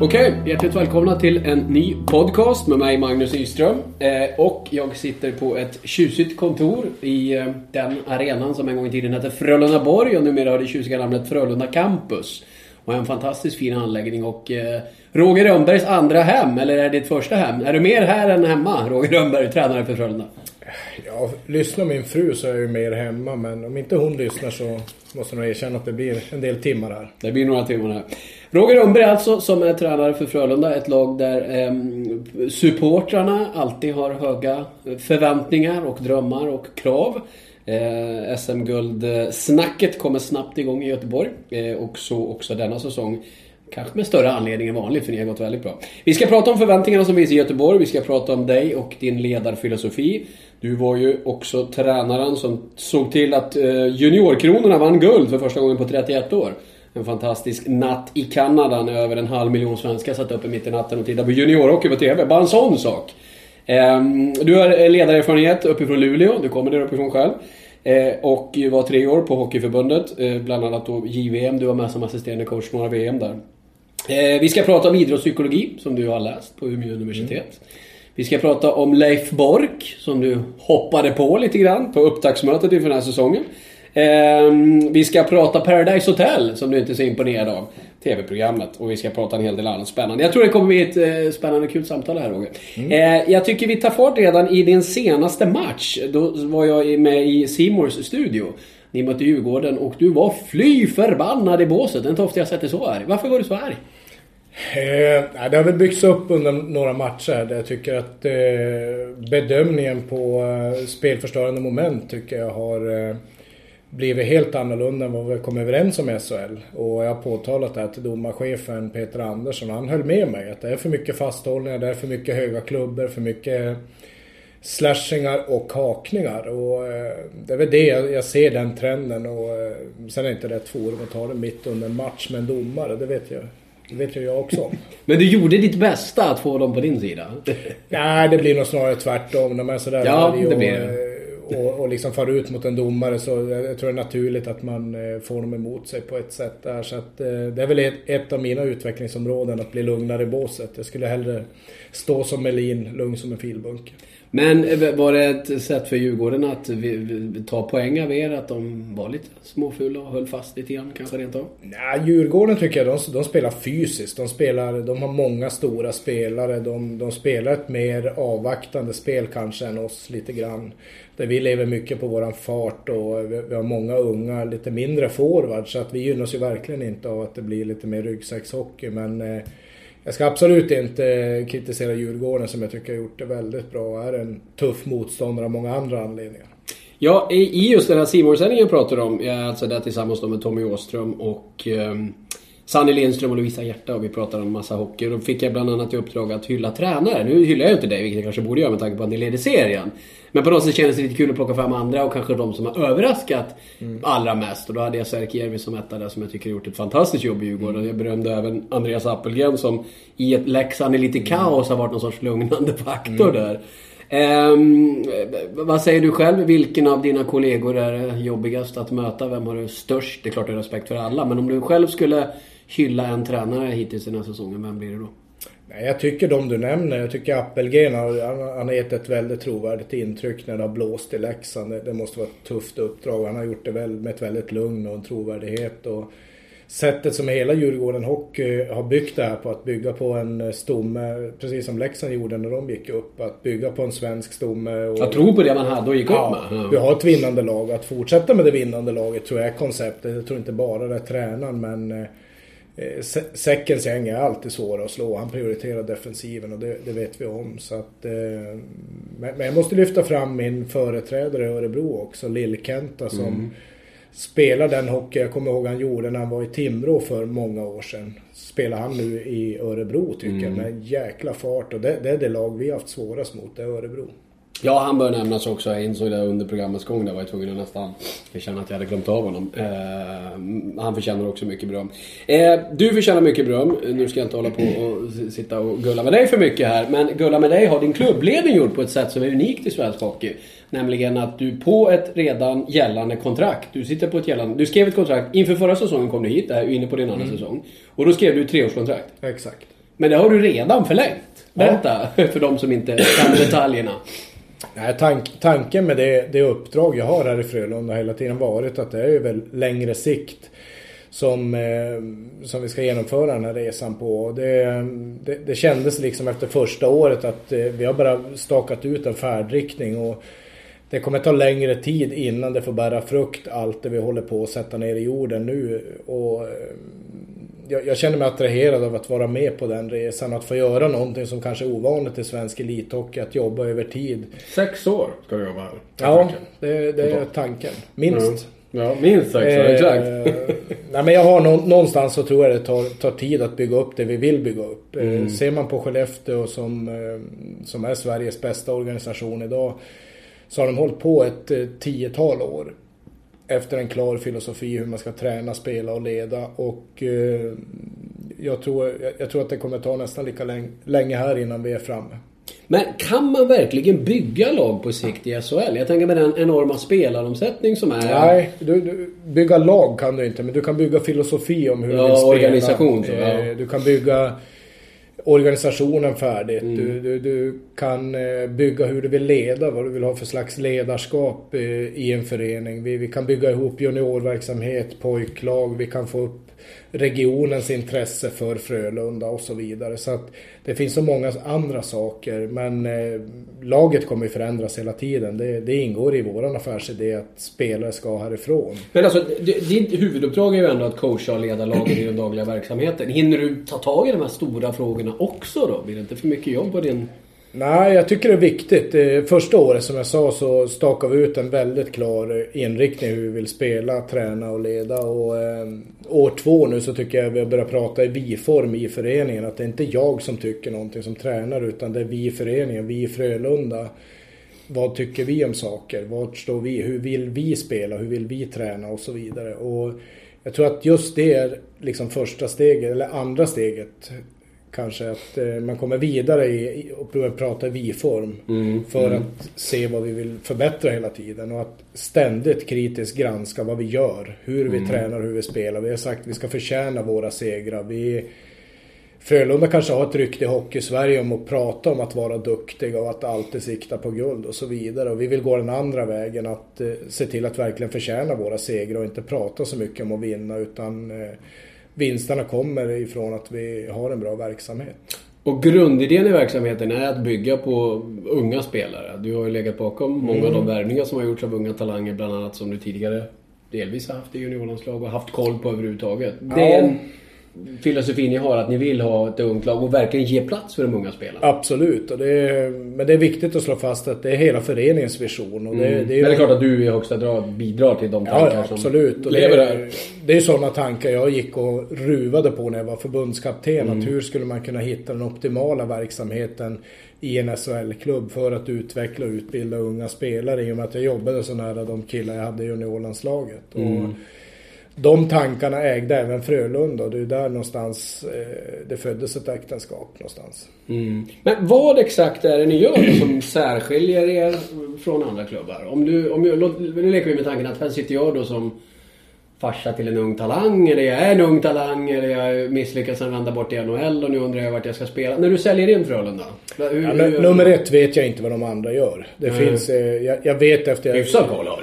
Mm. Okej, hjärtligt välkomna till en ny podcast med mig Magnus Yström. Eh, och jag sitter på ett tjusigt kontor i eh, den arenan som en gång i tiden hette Frölundaborg och numera har det tjusiga namnet Frölunda Campus. Och en fantastiskt fin anläggning och eh, Roger Rönnbergs andra hem, eller är det ditt första hem? Är du mer här än hemma, Roger Rönnberg, tränare för Frölunda? Ja, lyssnar min fru så är jag ju mer hemma men om inte hon lyssnar så måste jag nog erkänna att det blir en del timmar här. Det blir några timmar här. Roger Rönnberg alltså som är tränare för Frölunda. Ett lag där eh, supportrarna alltid har höga eh, förväntningar och drömmar och krav. Eh, SM-guldsnacket kommer snabbt igång i Göteborg. Eh, och så också denna säsong. Kanske med större anledning än vanligt för ni har gått väldigt bra. Vi ska prata om förväntningarna som finns i Göteborg. Vi ska prata om dig och din ledarfilosofi. Du var ju också tränaren som såg till att eh, juniorkronorna vann guld för första gången på 31 år. En fantastisk natt i Kanada när över en halv miljon svenskar satt uppe mitt i natten och tittade på juniorhockey på TV. Bara en sån sak. Ehm, du har eh, ledarerfarenhet uppifrån Luleå. Du kommer där uppifrån själv. Eh, och var tre år på Hockeyförbundet. Bland annat då JVM. Du var med som assisterande coach några VM där. Vi ska prata om idrottspsykologi som du har läst på Umeå universitet. Mm. Vi ska prata om Leif Bork som du hoppade på lite grann på upptaktsmötet inför den här säsongen. Ehm, vi ska prata Paradise Hotel som du inte är så imponerad av. TV-programmet. Och vi ska prata en hel del annat spännande. Jag tror det kommer bli ett eh, spännande kul samtal här Roger. Mm. Eh, jag tycker vi tar fart redan i din senaste match. Då var jag med i Simors studio. Ni mötte Djurgården och du var fly förbannad i båset. Det är inte ofta jag sett dig så arg. Varför var du så arg? Eh, det har väl byggts upp under några matcher där jag tycker att eh, bedömningen på eh, spelförstörande moment tycker jag har eh, blivit helt annorlunda än vad vi kom överens om i SHL. Och jag har påtalat det här till domarchefen Peter Andersson. Han höll med mig att det är för mycket fasthållningar, det är för mycket höga klubbor, för mycket slashingar och hakningar. Och eh, det är väl det jag, ser den trenden och eh, sen är det inte rätt forum att ta det mitt under en match med en domare, det vet jag. Det vet ju jag också. Men du gjorde ditt bästa att få dem på din sida? Nej, det blir nog snarare tvärtom. De är sådär ja, det blir det och, och liksom far ut mot en domare så jag tror det är naturligt att man eh, får dem emot sig på ett sätt där. Så att, eh, det är väl ett, ett av mina utvecklingsområden att bli lugnare i båset. Jag skulle hellre stå som Melin, lugn som en filbunke. Men eh, var det ett sätt för Djurgården att ta poäng av er? Att de var lite småfula och höll fast lite grann kanske rent av? Nej, Djurgården tycker jag de, de spelar fysiskt. De, spelar, de har många stora spelare. De, de spelar ett mer avvaktande spel kanske än oss lite grann. Där vi lever mycket på våran fart och vi har många unga, lite mindre forwards. Så att vi gynnas ju verkligen inte av att det blir lite mer ryggsäckshockey. Men eh, jag ska absolut inte eh, kritisera Djurgården som jag tycker har gjort det väldigt bra och är en tuff motståndare av många andra anledningar. Ja, i just den här Simor-sändningen pratar du om, eh, alltså där tillsammans med Tommy Åström och um, Sanny Lindström och Lovisa Hjärta och vi pratar om massa hockey. Och då fick jag bland annat i uppdrag att hylla tränare. Nu hyllar jag inte dig, vilket jag kanske borde göra med tanke på att ni leder serien. Men på något sätt kändes det lite kul att plocka fram andra och kanske de som har överraskat mm. allra mest. Och då hade jag Sverker Järvi som etta där som jag tycker har gjort ett fantastiskt jobb i Djurgården. Mm. Jag berömde även Andreas Appelgren som i ett Leksand i lite mm. kaos har varit någon sorts lugnande faktor mm. där. Um, vad säger du själv? Vilken av dina kollegor är jobbigast att möta? Vem har du störst? Det är klart du har respekt för alla. Men om du själv skulle hylla en tränare hittills den här säsongen, vem blir det då? Nej, jag tycker de du nämner, jag tycker Appelgren har, han har gett ett väldigt trovärdigt intryck när det har blåst i Leksand. Det, det måste vara ett tufft uppdrag. Han har gjort det väl, med ett väldigt lugn och en trovärdighet. Och sättet som hela Djurgården Hockey har byggt det här på, att bygga på en stomme, precis som Leksand gjorde när de gick upp. Att bygga på en svensk stomme. Och, jag tror på det man hade och gick ja, upp med. Ja. Vi har ett vinnande lag. Att fortsätta med det vinnande laget tror jag är konceptet. Jag tror inte bara det är tränaren men eh, Eh, Säckens gäng är alltid svåra att slå. Han prioriterar defensiven och det, det vet vi om. Så att, eh, men jag måste lyfta fram min företrädare i Örebro också, Lill-Kenta som, mm. spela den hockey jag kommer ihåg han gjorde när han var i Timrå för många år sedan. Spelar han nu i Örebro tycker mm. jag med jäkla fart och det, det, är det lag vi har haft svårast mot, det är Örebro. Ja, han bör nämnas också. Jag insåg det under programmets gång. Där var jag tvungen att nästan känna att jag hade glömt av honom. Eh, han förtjänar också mycket beröm. Eh, du förtjänar mycket beröm. Nu ska jag inte hålla på och sitta och gulla med dig för mycket här. Men gulla med dig har din klubbledning gjort på ett sätt som är unikt i svensk hockey. Nämligen att du på ett redan gällande kontrakt. Du sitter på ett gällande... Du skrev ett kontrakt. Inför förra säsongen kom du hit. Där är inne på din andra mm. säsong. Och då skrev du ett treårskontrakt. Exakt. Men det har du redan förlängt. Berätta ja. för de som inte kan detaljerna. Nej, tank, tanken med det, det uppdrag jag har här i Frölunda hela tiden varit att det är ju väl längre sikt som, eh, som vi ska genomföra den här resan på. Det, det, det kändes liksom efter första året att eh, vi har bara stakat ut en färdriktning och det kommer ta längre tid innan det får bära frukt allt det vi håller på att sätta ner i jorden nu. Och eh, jag, jag, känner mig attraherad av att vara med på den resan. Att få göra någonting som kanske är ovanligt i svensk elithockey. Att jobba över tid. Sex år ska du jobba här? Ja, det, det är tanken. Minst. Mm. Ja, minst sex år, exakt. Eh, nej, men jag har nå, någonstans så tror jag det tar, tar tid att bygga upp det vi vill bygga upp. Eh, mm. ser man på Skellefteå som, eh, som är Sveriges bästa organisation idag. Så har de hållit på ett eh, tiotal år efter en klar filosofi hur man ska träna, spela och leda. Och eh, jag, tror, jag tror att det kommer ta nästan lika länge här innan vi är framme. Men kan man verkligen bygga lag på sikt i SHL? Jag tänker med den enorma spelaromsättning som är. Nej, du, du, bygga lag kan du inte. Men du kan bygga filosofi om hur ja, du vill spela. organisation. Så, ja. Eh, du kan bygga organisationen färdigt. Mm. Du, du, du, kan eh, bygga hur du vill leda, vad du vill ha för slags ledarskap eh, i en förening. Vi, vi kan bygga ihop juniorverksamhet, pojklag, vi kan få upp regionens intresse för Frölunda och så vidare. Så att det finns så många andra saker men eh, laget kommer ju förändras hela tiden. Det, det ingår i våran affärsidé att spelare ska härifrån. Men alltså ditt huvuduppdrag är ju ändå att coacha och leda laget i den dagliga verksamheten. Hinner du ta tag i de här stora frågorna också då? Blir det inte för mycket jobb på din Nej, jag tycker det är viktigt. Första året som jag sa så stakade vi ut en väldigt klar inriktning hur vi vill spela, träna och leda. Och eh, år två nu så tycker jag vi har börjat prata i vi-form i föreningen. Att det är inte jag som tycker någonting som tränare utan det är vi i föreningen, vi i Frölunda. Vad tycker vi om saker? Vart står vi? Hur vill vi spela? Hur vill vi träna? Och så vidare. Och jag tror att just det är liksom första steget, eller andra steget kanske att eh, man kommer vidare i, och börjar prata i vi-form. Mm, för mm. att se vad vi vill förbättra hela tiden. Och att ständigt kritiskt granska vad vi gör. Hur vi mm. tränar, hur vi spelar. Vi har sagt att vi ska förtjäna våra segrar. Vi, Frölunda kanske har ett rykte i hockey-Sverige om att prata om att vara duktiga och att alltid sikta på guld och så vidare. Och vi vill gå den andra vägen, att eh, se till att verkligen förtjäna våra segrar och inte prata så mycket om att vinna utan eh, vinsterna kommer ifrån att vi har en bra verksamhet. Och grundidén i verksamheten är att bygga på unga spelare. Du har ju legat bakom många mm. av de mm. värvningar som har gjorts av unga talanger bland annat som du tidigare delvis har haft i juniorlandslag och haft koll på överhuvudtaget. Det är en filosofin ni har, att ni vill ha ett ungt lag och verkligen ge plats för de unga spelarna. Absolut, och det är, men det är viktigt att slå fast att det är hela föreningens vision. Och det, mm. det är, men det är klart att du i högsta grad bidrar till de tankar ja, absolut. som lever där. Det är sådana tankar jag gick och ruvade på när jag var förbundskapten. Mm. Att hur skulle man kunna hitta den optimala verksamheten i en SHL-klubb för att utveckla och utbilda unga spelare i och med att jag jobbade så nära de killar jag hade i juniorlandslaget. Mm. Och, de tankarna ägde även Frölunda och det är där någonstans eh, det föddes ett äktenskap någonstans. Mm. Men vad exakt är det ni gör som särskiljer er från andra klubbar? Om du, om jag, nu leker vi med tanken att här sitter jag då som farsa till en ung talang eller jag är en ung talang eller jag misslyckas att vända bort i NHL och nu undrar jag vart jag ska spela. När du säljer in Frölunda? Hur, ja, hur, nummer ett vet jag inte vad de andra gör. Det mm. finns, eh, jag, jag, vet efter... Hyfsad koll har.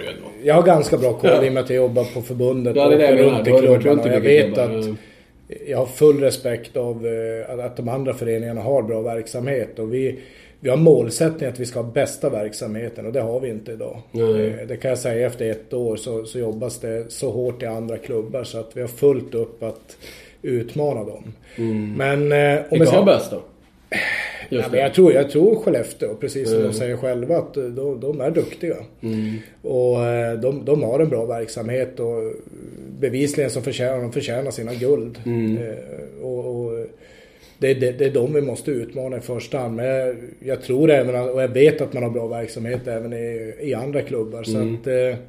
Jag har ganska bra koll i och med att jag jobbar på förbundet ja, och det runt i klubbarna. Jag vet att jag har full respekt av eh, att de andra föreningarna har bra verksamhet och vi vi har målsättning att vi ska ha bästa verksamheten och det har vi inte idag. Mm. Det kan jag säga efter ett år så, så jobbas det så hårt i andra klubbar så att vi har fullt upp att utmana dem. Mm. Men... Eh, Vilka har bäst då? Ja, men jag, tror, jag tror Skellefteå, precis som mm. de säger själva, att de, de är duktiga. Mm. Och eh, de, de, har en bra verksamhet och bevisligen så förtjänar de förtjänar sina guld. Mm. Eh, och, och det, det, det, är de vi måste utmana i första hand. Men jag, jag, tror även, och jag vet att man har bra verksamhet även i, i andra klubbar. Så mm. att, eh,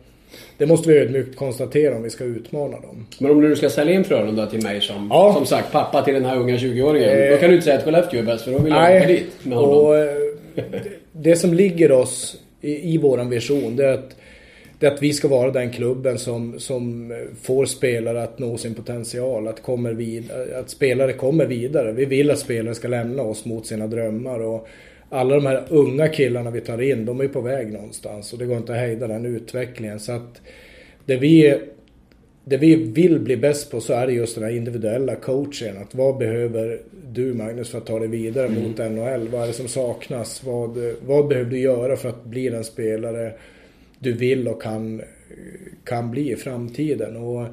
det måste vi ödmjukt konstatera om vi ska utmana dem. Men om du ska sälja in Frölunda till mig som, ja. som sagt pappa till den här unga 20-åringen. Eh, då kan du inte säga att Skellefteå är bäst för då vill jag åka dit med honom. Och, eh, det som ligger oss i, i våran vision det är att det är att vi ska vara den klubben som, som får spelare att nå sin potential, att, kommer vid, att spelare kommer vidare. Vi vill att spelare ska lämna oss mot sina drömmar. Och alla de här unga killarna vi tar in, de är på väg någonstans och det går inte att hejda den utvecklingen. Så att det vi, det vi vill bli bäst på så är det just den här individuella coachen. Att vad behöver du Magnus för att ta dig vidare mm. mot NHL? Vad är det som saknas? Vad, vad behöver du göra för att bli den spelare du vill och kan, kan bli i framtiden. Och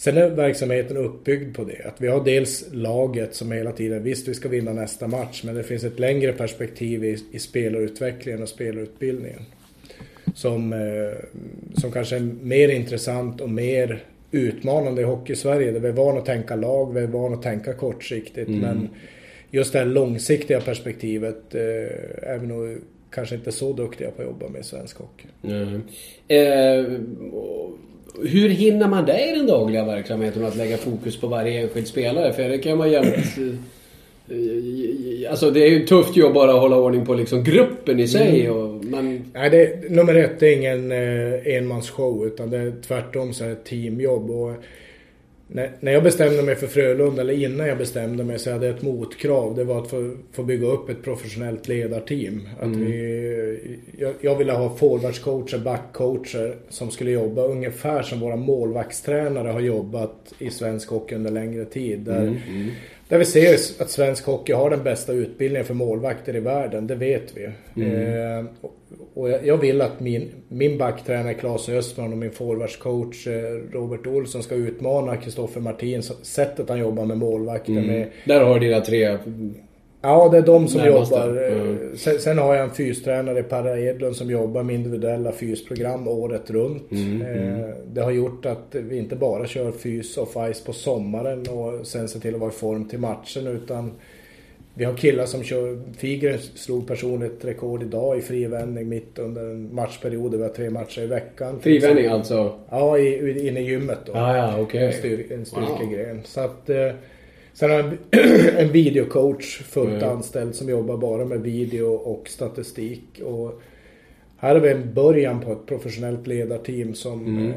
sen är verksamheten uppbyggd på det. Att vi har dels laget som hela tiden, visst vi ska vinna nästa match, men det finns ett längre perspektiv i, i spelarutvecklingen och spelarutbildningen. Som, eh, som kanske är mer intressant och mer utmanande i Hockey-Sverige. Där vi är vana att tänka lag, vi är vana att tänka kortsiktigt. Mm. Men just det här långsiktiga perspektivet eh, är vi nog kanske inte så duktiga på att jobba med svensk hockey. Mm. Eh, hur hinner man det i den dagliga verksamheten att lägga fokus på varje enskild spelare? För det kan man jämt... Alltså det är ju ett tufft jobb bara att hålla ordning på liksom gruppen i sig. Mm. Och, men... Nej, det, nummer ett, det är ingen eh, enmansshow utan det är tvärtom så är det ett teamjobb. Och när, jag bestämde mig för Frölunda, eller innan jag bestämde mig, så hade jag ett motkrav. Det var att få, få bygga upp ett professionellt ledarteam. Att mm. vi, jag, jag, ville ha forwardscoacher, backcoacher som skulle jobba ungefär som våra målvaktstränare har jobbat i svensk hockey under längre tid. Där, mm. Mm. Där vi ser att svensk hockey har den bästa utbildningen för målvakter i världen, det vet vi. Mm. Eh, och jag, vill att min, min backtränare Claes Östman och min forwardscoach eh, Robert Olsson ska utmana Kristoffer Martin. Sättet han jobbar med målvakter mm. med. Där har du dina tre Ja, det är de som Närmaste. jobbar. Mm. Sen, sen, har jag en fystränare, Perra Edlund, som jobbar med individuella fysprogram året runt. Mm, mm. Eh, det har gjort att vi inte bara kör fys och ice på sommaren och sen ser till att vara i form till matchen utan vi har killar som kör, Figren slog personligt rekord idag i frivändning mitt under en matchperiod. Vi har tre matcher i veckan. Frivändning alltså? Ja, i, inne i gymmet då. Ah, ja, okay. En, styr, en styrkegren. Wow. Så att, eh, sen har jag en videocoach fullt mm. anställd som jobbar bara med video och statistik. Och här har vi en början på ett professionellt ledarteam som mm. eh,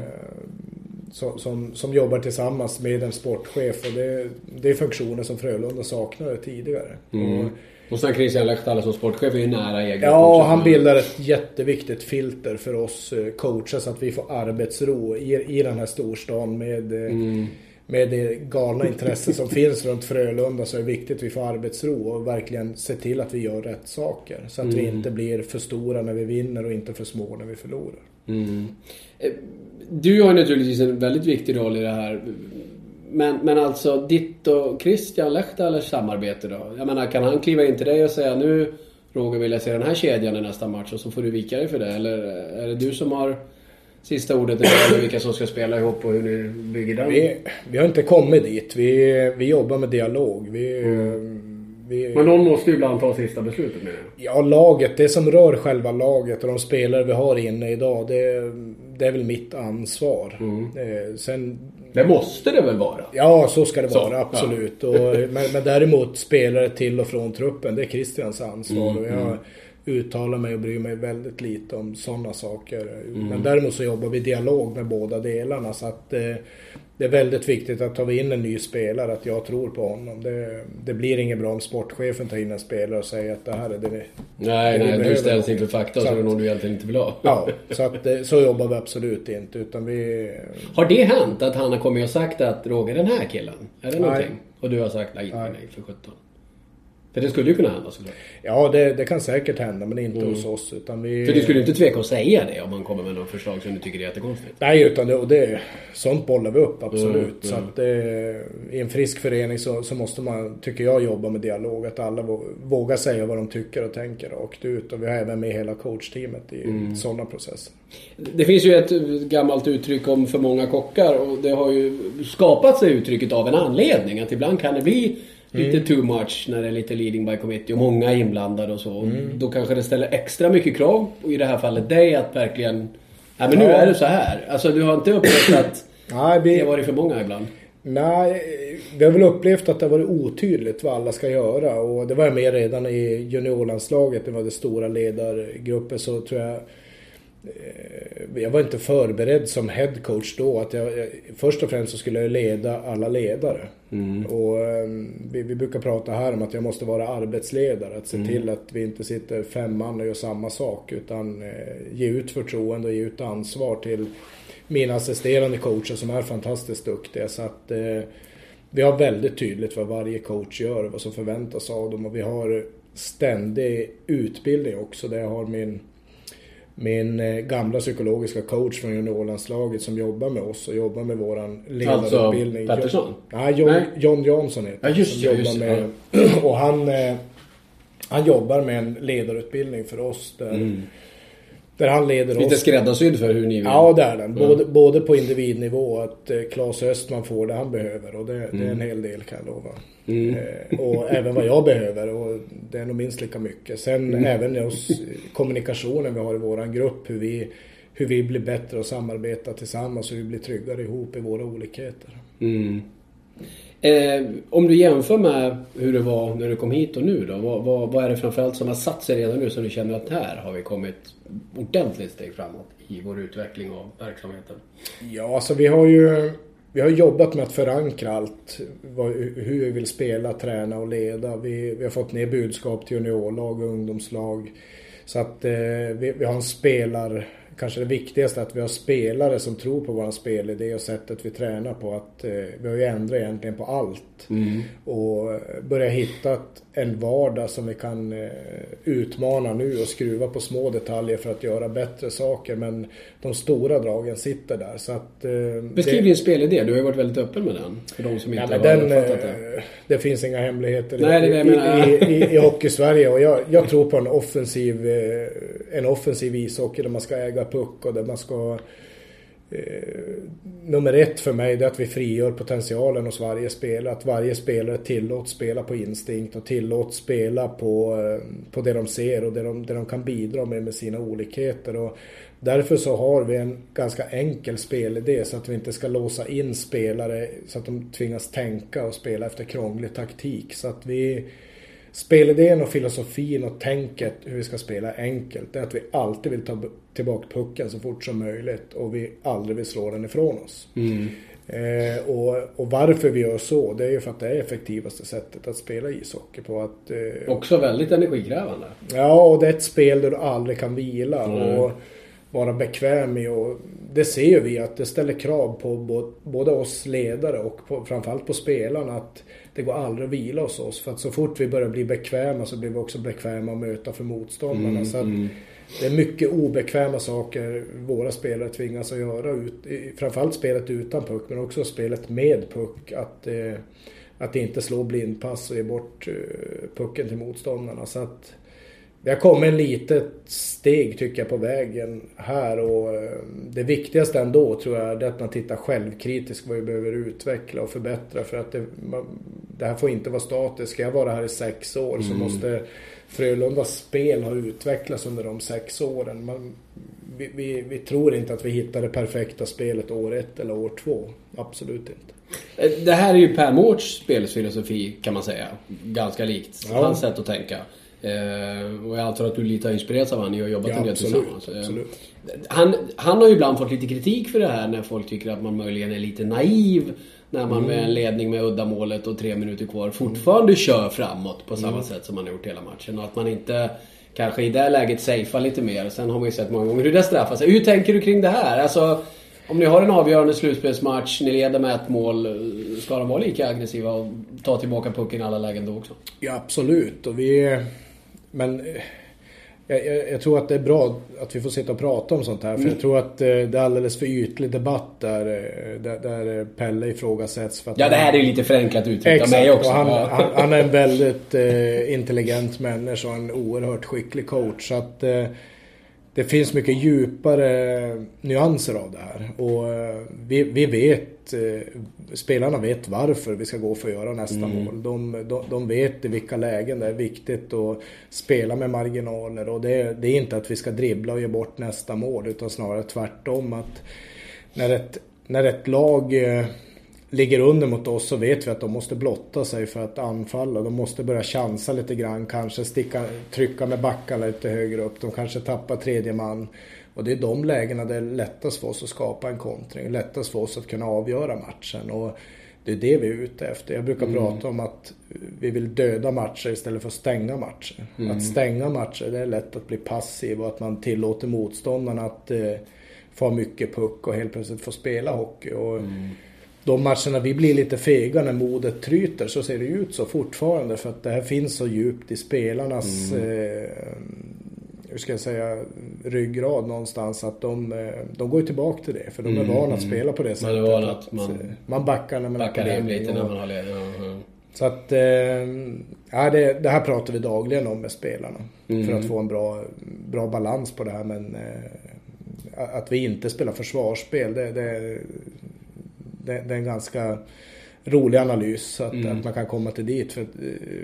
som, som, som, jobbar tillsammans med en sportchef. Och det, det är funktioner som Frölunda saknade tidigare. Mm. Och, och sen Christian Lehtala som sportchef är ju nära egen Ja, han bildar ett jätteviktigt filter för oss eh, coacher så att vi får arbetsro i, i den här storstan med eh, mm med det galna intresse som finns runt Frölunda så är det viktigt att vi får arbetsro och verkligen se till att vi gör rätt saker. Så att mm. vi inte blir för stora när vi vinner och inte för små när vi förlorar. Mm. Eh, du har naturligtvis en väldigt viktig roll i det här. Men, men alltså ditt och Christian Lehtalas samarbete då? Jag menar, kan han kliva in till dig och säga nu Roger vill jag se den här kedjan i nästa match och så får du vika dig för det? Eller är det du som har sista ordet gäller vilka som ska spela ihop och hur ni bygger den? Vi, vi har inte kommit dit. Vi, vi jobbar med dialog. Vi, mm. vi, Men någon måste ju ibland ta sista beslutet med det. Ja, laget. Det som rör själva laget och de spelare vi har inne idag. Det, det är väl mitt ansvar. Mm. Eh, sen, det måste det väl vara? Ja, så ska det så, vara. Absolut. Ja. Och, men, men, däremot spelare till och från truppen. Det är Christians ansvar. Mm, och jag, mm uttala mig och bry mig väldigt lite om sådana saker. Mm. Men däremot så jobbar vi dialog med båda delarna så att eh, det är väldigt viktigt att tar vi in en ny spelare att jag tror på honom. Det, det blir inget bra om sportchefen tar in en spelare och säger att det här är det vi Nej, det nej, du ställs inför fakta så, så är det någon du egentligen inte vill ha. Ja, så att eh, så jobbar vi absolut inte utan vi... Har det hänt att han har kommit och sagt att Roger den här killen, är det någonting? Nej. Och du har sagt nej, nej, nej för sjutton. För det skulle ju kunna hända såklart. Ja, det, det kan säkert hända men inte hos oss. Utan vi... För du skulle inte tveka att säga det om man kommer med något förslag som du tycker är jättekonstigt? Nej, utan det, och det, sånt bollar vi upp absolut. Mm, Så mm. att eh, i en frisk förening så, så måste man, tycker jag, jobba med dialog. Att alla vå- vågar säga vad de tycker och tänker rakt ut. Och vi har även med hela coachteamet i Mm. sådana processer. Det finns ju ett gammalt uttryck om för många kockar och det har ju skapat sig uttrycket av en anledning. Att ibland kan det bli lite too much när det är lite leading by committee och många är inblandade och så. Då kanske det ställer extra mycket krav, och i det här fallet dig, att verkligen... Nej men nu är det så här. Alltså du har inte upplevt att Nej, det vi, har varit för många ibland? nej, vi har väl upplevt att det har varit otydligt vad alla ska göra. Och det var jag med redan i juniorlandslaget. Det var det stora ledargrupper så tror jag jag var inte förberedd som headcoach då. Att jag, jag, först och främst så skulle jag leda alla ledare. Och eh, vi, vi brukar prata här om att jag måste vara arbetsledare. Att se till att vi inte sitter fem man och gör samma sak. Utan eh, ge ut förtroende och ge ut ansvar till mina assisterande coacher som är fantastiskt duktiga. Så att eh, vi har väldigt tydligt vad varje coach gör och vad som förväntas av dem. Och vi har ständig utbildning också. Där jag har min min eh, gamla psykologiska coach från juniorlandslaget som jobbar med oss och jobbar med våran ledarutbildning. Alltså, Pettersson? Nej, John, Nej. John Jansson heter Ja, han, just som det, just med, Och han, eh, han jobbar med en ledarutbildning för oss där, där han leder Lite oss. skräddarsydd för hur ni vill? Ja, det är den. Både, både på individnivå att eh, Claes Östman får det han behöver och det, det är en hel del kan jag lova. Eh, och även vad jag behöver och det är nog minst lika mycket. Sen även oss, kommunikationen vi har i våran grupp, hur vi, hur vi blir bättre och samarbetar tillsammans och hur vi blir tryggare ihop i våra olikheter. Mm. Eh, om du jämför med hur det var när du kom hit och nu då? Vad, vad, vad är det framförallt som har satt sig redan nu som du känner att här har vi kommit ordentligt steg framåt i vår utveckling av verksamheten? Ja, alltså vi har ju vi har jobbat med att förankra allt. Vad, hur vi vill spela, träna och leda. Vi, vi har fått ner budskap till juniorlag och ungdomslag. Så att eh, vi, vi har en spelar... Kanske det viktigaste att vi har spelare som tror på vår spelidé och sättet vi tränar på. Att, eh, vi har ju ändrat egentligen på allt. Och eh, börja hitta en vardag som vi kan eh, utmana nu och skruva på små detaljer för att göra bättre saker. Men de stora dragen sitter där. Så att, eh, Beskriv det- din spelidé. Du har ju varit väldigt öppen med den. För de som Ja, inte men har den, uppfattat det. eh, det finns inga hemligheter Nej, i, menar. i, i, i hockey-Sverige. Och jag, jag tror på en offensiv, eh, en offensiv ishockey där man ska äga puck och där man ska... Eh, nummer ett för mig det är att vi frigör potentialen hos varje spelare. Att varje spelare tillåts spela på instinkt och tillåts spela på, eh, på det de ser och det de, det de kan bidra med med sina olikheter. Och därför så har vi en ganska enkel spelidé så att vi inte ska låsa in spelare så att de tvingas tänka och spela efter krånglig taktik. Så att vi Spelidén och filosofin och tänket hur vi ska spela enkelt. Det är att vi alltid vill ta tillbaka pucken så fort som möjligt och vi aldrig vill slå den ifrån oss. Eh, och, och varför vi gör så, det är ju för att det är effektivaste sättet att spela ishockey på. Att, eh, Också väldigt energikrävande. Ja, och det är ett spel där du aldrig kan vila Mm. och vara bekväm i. Och det ser ju vi att det ställer krav på både oss ledare och på, framförallt på spelarna att det går aldrig att vila hos oss. För att så fort vi börjar bli bekväma så blir vi också bekväma att möta för motståndarna. Mm, så att det är mycket obekväma saker våra spelare tvingas att göra. Ut, framförallt spelet utan puck men också spelet med puck. Att, eh, att inte slå blindpass och ge bort eh, pucken till motståndarna. Så att vi har kommit en litet steg tycker jag på vägen här och eh, det viktigaste ändå tror jag är att man tittar självkritiskt vad vi behöver utveckla och förbättra för att det, man, det här får inte vara statiskt. Ska jag vara här i sex år så måste Frölundas spel ha utvecklats under de sex åren. Man, vi, vi, vi tror inte att vi hittar det perfekta spelet år ett eller år två. Absolut inte. Eh, Det här är ju Per Mårts spelfilosofi kan man säga. Ganska likt Ja. hans sätt att tänka. Eh, och jag antar att du lite har inspirerats av honom. Ni har jobbat Ja, en del absolut, tillsammans. Eh, absolut. Han, han har ju ibland fått lite kritik för det här när folk tycker att man möjligen är lite naiv. När man med en ledning med uddamålet och tre minuter kvar fortfarande kör framåt på samma sätt som man har gjort hela matchen. Och att man inte kanske i det läget safear lite mer. Sen har man ju sett många gånger hur det straffar sig. Hur tänker du kring det här? Alltså, Om ni har en avgörande slutspelsmatch, ni leder med ett mål. Ska de vara lika aggressiva och ta tillbaka pucken i alla lägen då också? Ja, absolut. Och vi... Men eh, jag, jag, jag, tror att det är bra att vi får sitta och prata om sånt här. För mm. jag tror att eh, det är alldeles för ytlig debatt där, eh, där, där Pelle ifrågasätts. För att ja, det här är ju lite förenklat uttryckt av mig också. Han, han, han, är en väldigt eh, intelligent människa och en oerhört skicklig coach. Så att, eh, det finns mycket djupare nyanser av det här. Och eh, vi, vi vet, eh, spelarna vet varför vi ska gå för att göra nästa mm. mål. De, de, de, vet i vilka lägen det är viktigt att spela med marginaler. Och det, det är inte att vi ska dribbla och ge bort nästa mål utan snarare tvärtom. att När ett, när ett lag eh, ligger under mot oss så vet vi att de måste blotta sig för att anfalla. De måste börja chansa lite grann, kanske sticka, trycka med backarna lite högre upp. De kanske tappar tredje man. Och det är de lägena det är lättast för oss att skapa en kontring. Lättast för oss att kunna avgöra matchen. Och det är det vi är ute efter. Jag brukar mm. prata om att vi vill döda matcher istället för att stänga matcher. Mm. Att stänga matcher, det är lätt att bli passiv och att man tillåter motståndarna att eh, få mycket puck och helt plötsligt få spela hockey. Och, mm de matcherna vi blir lite fega när modet tryter så ser det ut så fortfarande för att det här finns så djupt i spelarnas mm. eh, hur ska jag säga, ryggrad någonstans att de, eh, de går tillbaka till det. För de är mm. vana att spela på det sättet. Man, att man, eh, man backar när man backar hem lite när man har ledning. Ja, Så att, eh, ja, det, det, här pratar vi dagligen om med spelarna. Mm. För att få en bra, bra balans på det här. Men att vi inte spelar försvarsspel, det, det det, det är en ganska rolig analys. Att, mm. att man kan komma till dit. För eh,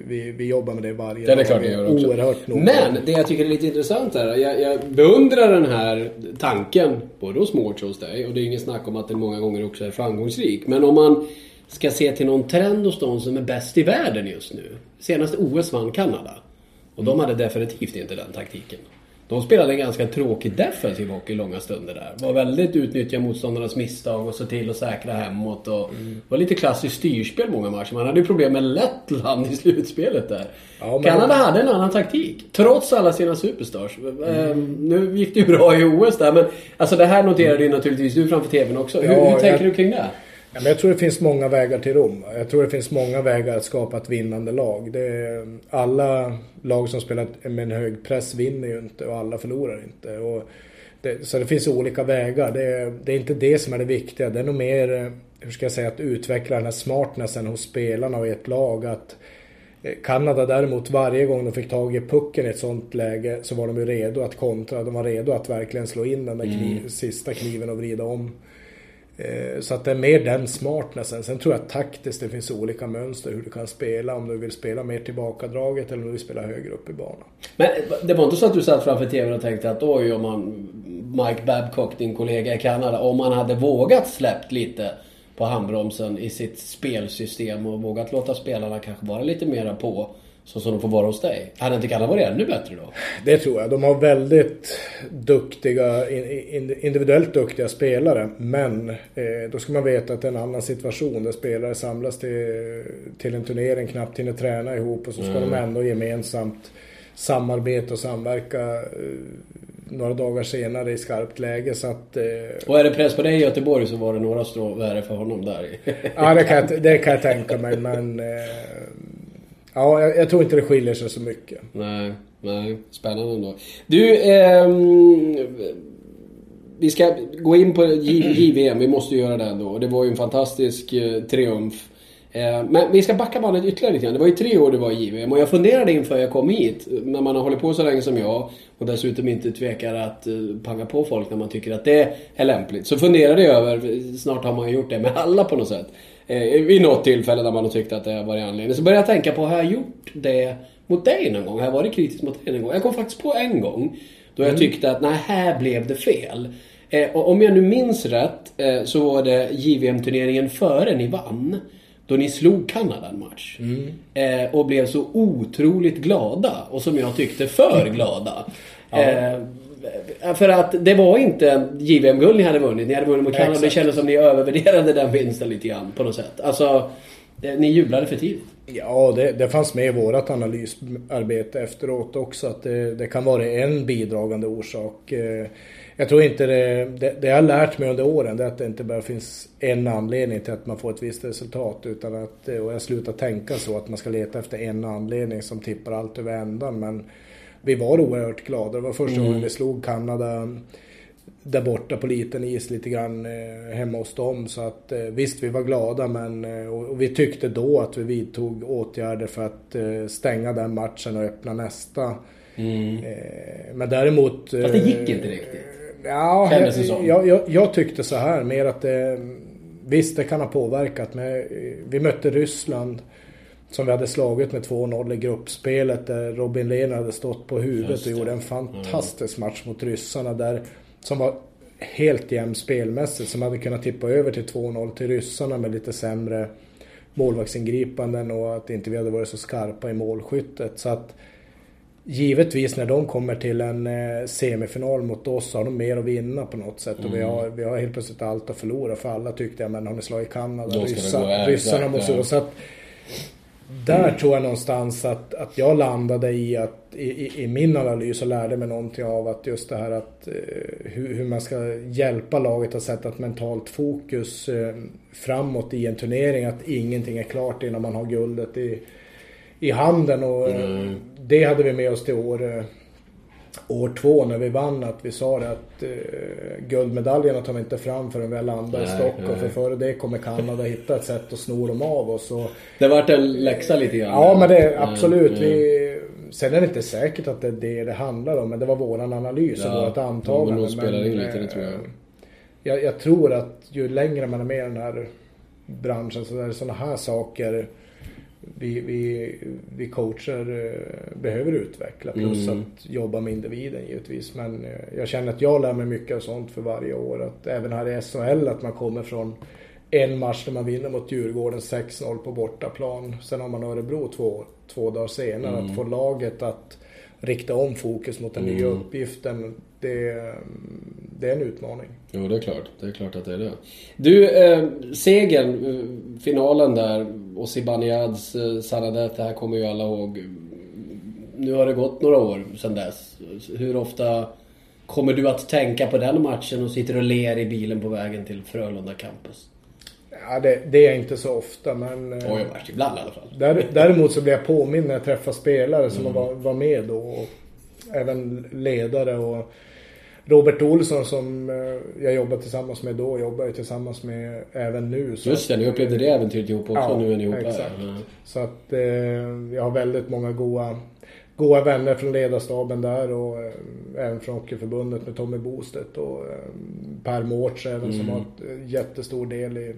vi, vi jobbar med det varje dag. Det är klart vi gör. Oerhört noga. Men det jag tycker är lite intressant här. Jag, jag beundrar den här tanken. Både hos Mårts och hos dig. Och det är inget snack om att den många gånger också är framgångsrik. Men om man ska se till någon trend hos de som är bäst i världen just nu. Senaste OS vann Kanada. Och de hade definitivt inte den taktiken. De spelade en ganska tråkig defensiv hockey långa stunder där. Var väldigt utnyttja motståndarnas misstag och så till att säkra hemåt. Och mm. var lite klassiskt styrspel många matcher. Man hade ju problem med Lettland i slutspelet där. Ja, men... Kanada hade en annan taktik. Trots alla sina superstars. Mm. Ehm, nu gick det ju bra i OS där men alltså det här noterade ju naturligtvis du framför TVn också. Hur, ja, hur tänker jag... du kring det? Ja, men jag tror det finns många vägar till Rom. Jag tror det finns många vägar att skapa ett vinnande lag. Det är, alla lag som spelar med en hög press vinner ju inte och alla förlorar inte. Och det, så det finns olika vägar. Det, det, är inte det som är det viktiga. Det är nog mer, hur ska jag säga, att utveckla den här smartnessen hos spelarna och i ett lag. Att eh, Kanada däremot, varje gång de fick tag i pucken i ett sånt läge så var de ju redo att kontra. De var redo att verkligen slå in den där kniv, mm. sista kniven och vrida om. Eh, så att det är mer den smartnessen. Sen tror jag taktiskt det finns olika mönster hur du kan spela. Om du vill spela mer tillbakadraget eller om du vill spela högre upp i banan. Men det var inte så att du satt framför TVn och tänkte att oj om man Mike Babcock, din kollega i Kanada, om han hade vågat släppt lite på handbromsen i sitt spelsystem och vågat låta spelarna kanske vara lite mera på så som de får vara hos dig. Hade inte Kalle varit ännu bättre då? Det tror jag. De har väldigt duktiga, individuellt duktiga spelare. Men eh, då ska man veta att det är en annan situation där spelare samlas till, till en turnering, knappt hinner träna ihop och så ska mm. de ändå gemensamt samarbeta och samverka eh, några dagar senare i skarpt läge. Så att, eh... Och är det press på dig i Göteborg så var det några strå värre för honom där. ja, det kan, jag, det kan jag tänka mig. Men eh, Ja, jag, jag, tror inte det skiljer sig så mycket. Nej, nej. Spännande ändå. Du, ehm, vi ska gå in på JVM. Vi måste göra det ändå. Det var ju en fantastisk eh, triumf. Eh, men vi ska backa bandet ytterligare lite grann. Det var ju tre år det var i JVM och jag funderade inför jag kom hit. När man har hållit på så länge som jag och dessutom inte tvekar att eh, panga på folk när man tycker att det är lämpligt. Så funderade jag över, snart har man ju gjort det med alla på något sätt eh, vid något tillfälle när man har tyckt att det har varit anledning. Så började jag tänka på, har jag gjort det mot dig någon gång? Har jag varit kritisk mot dig någon gång? Jag kom faktiskt på en gång då jag mm. tyckte att nej, här blev det fel. Eh, och om jag nu minns rätt eh, så var det JVM-turneringen före ni vann. Då ni slog Kanada en match. Mm. Eh, och blev så otroligt glada. Och som jag tyckte för glada. Ja. Eh, för att det var inte JVM-guld ni hade vunnit. Ni hade vunnit mot Kanada. Det kändes som ni övervärderade den vinsten lite grann på något sätt. Alltså, det, ni jublade för tidigt. Ja, det, det fanns med i vårt analysarbete efteråt också att det, det kan vara en bidragande orsak. Eh, jag tror inte det, det, det jag har lärt mig under åren det är att det inte bara finns en anledning till att man får ett visst resultat utan att, och jag slutar tänka så att man ska leta efter en anledning som tippar allt över ändan men vi var oerhört glada. Det var första mm. gången vi slog Kanada där borta på liten is lite grann eh, hemma hos dem. Så att eh, visst, vi var glada men eh, och, vi tyckte då att vi vidtog åtgärder för att eh, stänga den matchen och öppna nästa. Mm. Eh, men däremot... Fast det gick inte riktigt. Ja, jag, jag, jag, jag, tyckte så här mer att det... Visst, det kan ha påverkat men vi mötte Ryssland som vi hade slagit med 2-0 i gruppspelet där Robin Lehner hade stått på huvudet och gjorde en fantastisk match mot ryssarna där som var helt jämn spelmässigt som hade kunnat tippa över till 2-0 till ryssarna med lite sämre målvaktsingripanden och att inte vi hade varit så skarpa i målskyttet. Så att givetvis när de kommer till en eh, semifinal mot oss så har de mer att vinna på något sätt. Mm. Och vi har, vi har helt plötsligt allt att förlora för alla tyckte jag men har ni slagit Kanada, ryssar, ryssarna mot så. så att, där tror jag någonstans att, att jag landade i att i, i min analys och lärde mig någonting av att just det här att eh, hur, hur, man ska hjälpa laget att sätta ett mentalt fokus eh, framåt i en turnering. Att ingenting är klart innan man har guldet i, i handen och eh, mm. det hade vi med oss till år eh, år två när vi vann att vi sa det att uh, guldmedaljerna tar vi inte fram förrän vi har landat i Stockholm. Nej. För före det kommer Kanada hitta ett sätt att sno dem av oss. Och, det vart en läxa lite grann. Ja men det absolut. Mm. Vi, sen är det inte säkert att det är det det handlar om. Men det var våran analys ja. och vårt antagande. Ja, spelar in lite, det tror jag. jag. Jag tror att ju längre man är med i den här branschen så är det sådana här saker vi, vi, vi coacher eh, behöver utveckla. Plus mm. att jobba med individen givetvis. Men eh, jag känner att jag lär mig mycket av sånt för varje år. Att även här i SHL att man kommer från en match där man vinner mot Djurgården 6-0 på bortaplan. Sen har man Örebro två, två dagar senare. Mm. Att få laget att rikta om fokus mot den mm. nya uppgiften. Det, det är en utmaning. Jo, det är klart. Det är klart att det är det. Du, eh, segern, eh, finalen där och Zibanejad's eh, Sanadet, det här kommer ju alla ihåg. Nu har det gått några år sedan dess. Hur ofta kommer du att tänka på den matchen och sitter och ler i bilen på vägen till Frölunda campus? Ja, det, det är inte så ofta men... Eh, Oj, ibland i alla fall. däremot så blir jag påmind när jag träffar spelare som mm. var, var med då. Och även ledare och Robert Olsson som eh, jag jobbade tillsammans med då jobbar jag tillsammans med även nu. Så Just det, ni upplevde det äventyret ihop också. Ja, nu är ni ihop exakt. här. Så att eh, jag har väldigt många goa, goa vänner från ledarstaben där och eh, även från Hockeyförbundet med Tommy Bostedt och eh, Per Mårts även mm. som har ett eh, jättestor del i,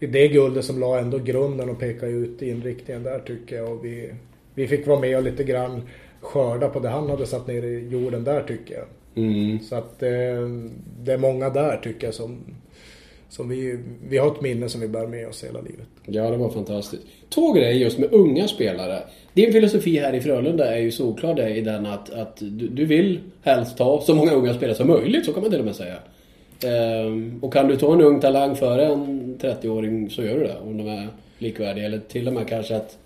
i det guldet som la ändå grunden och pekade ut inriktningen där tycker jag. Och vi, vi fick vara med och lite grann skörda på det han hade satt ner i jorden där tycker jag. Mm. Så att eh, det är många där tycker jag som, som vi, vi har ett minne som vi bär med oss hela livet. Ja, det var fantastiskt. Två grejer just med unga spelare. Din filosofi här i Frölunda är ju solklar det i den att, att du, du vill helst ta så många unga spelare som möjligt, så kan man till och med säga. Ehm, och kan du ta en ung talang före en 30-åring så gör du det, om de är likvärdiga. Eller till och med kanske att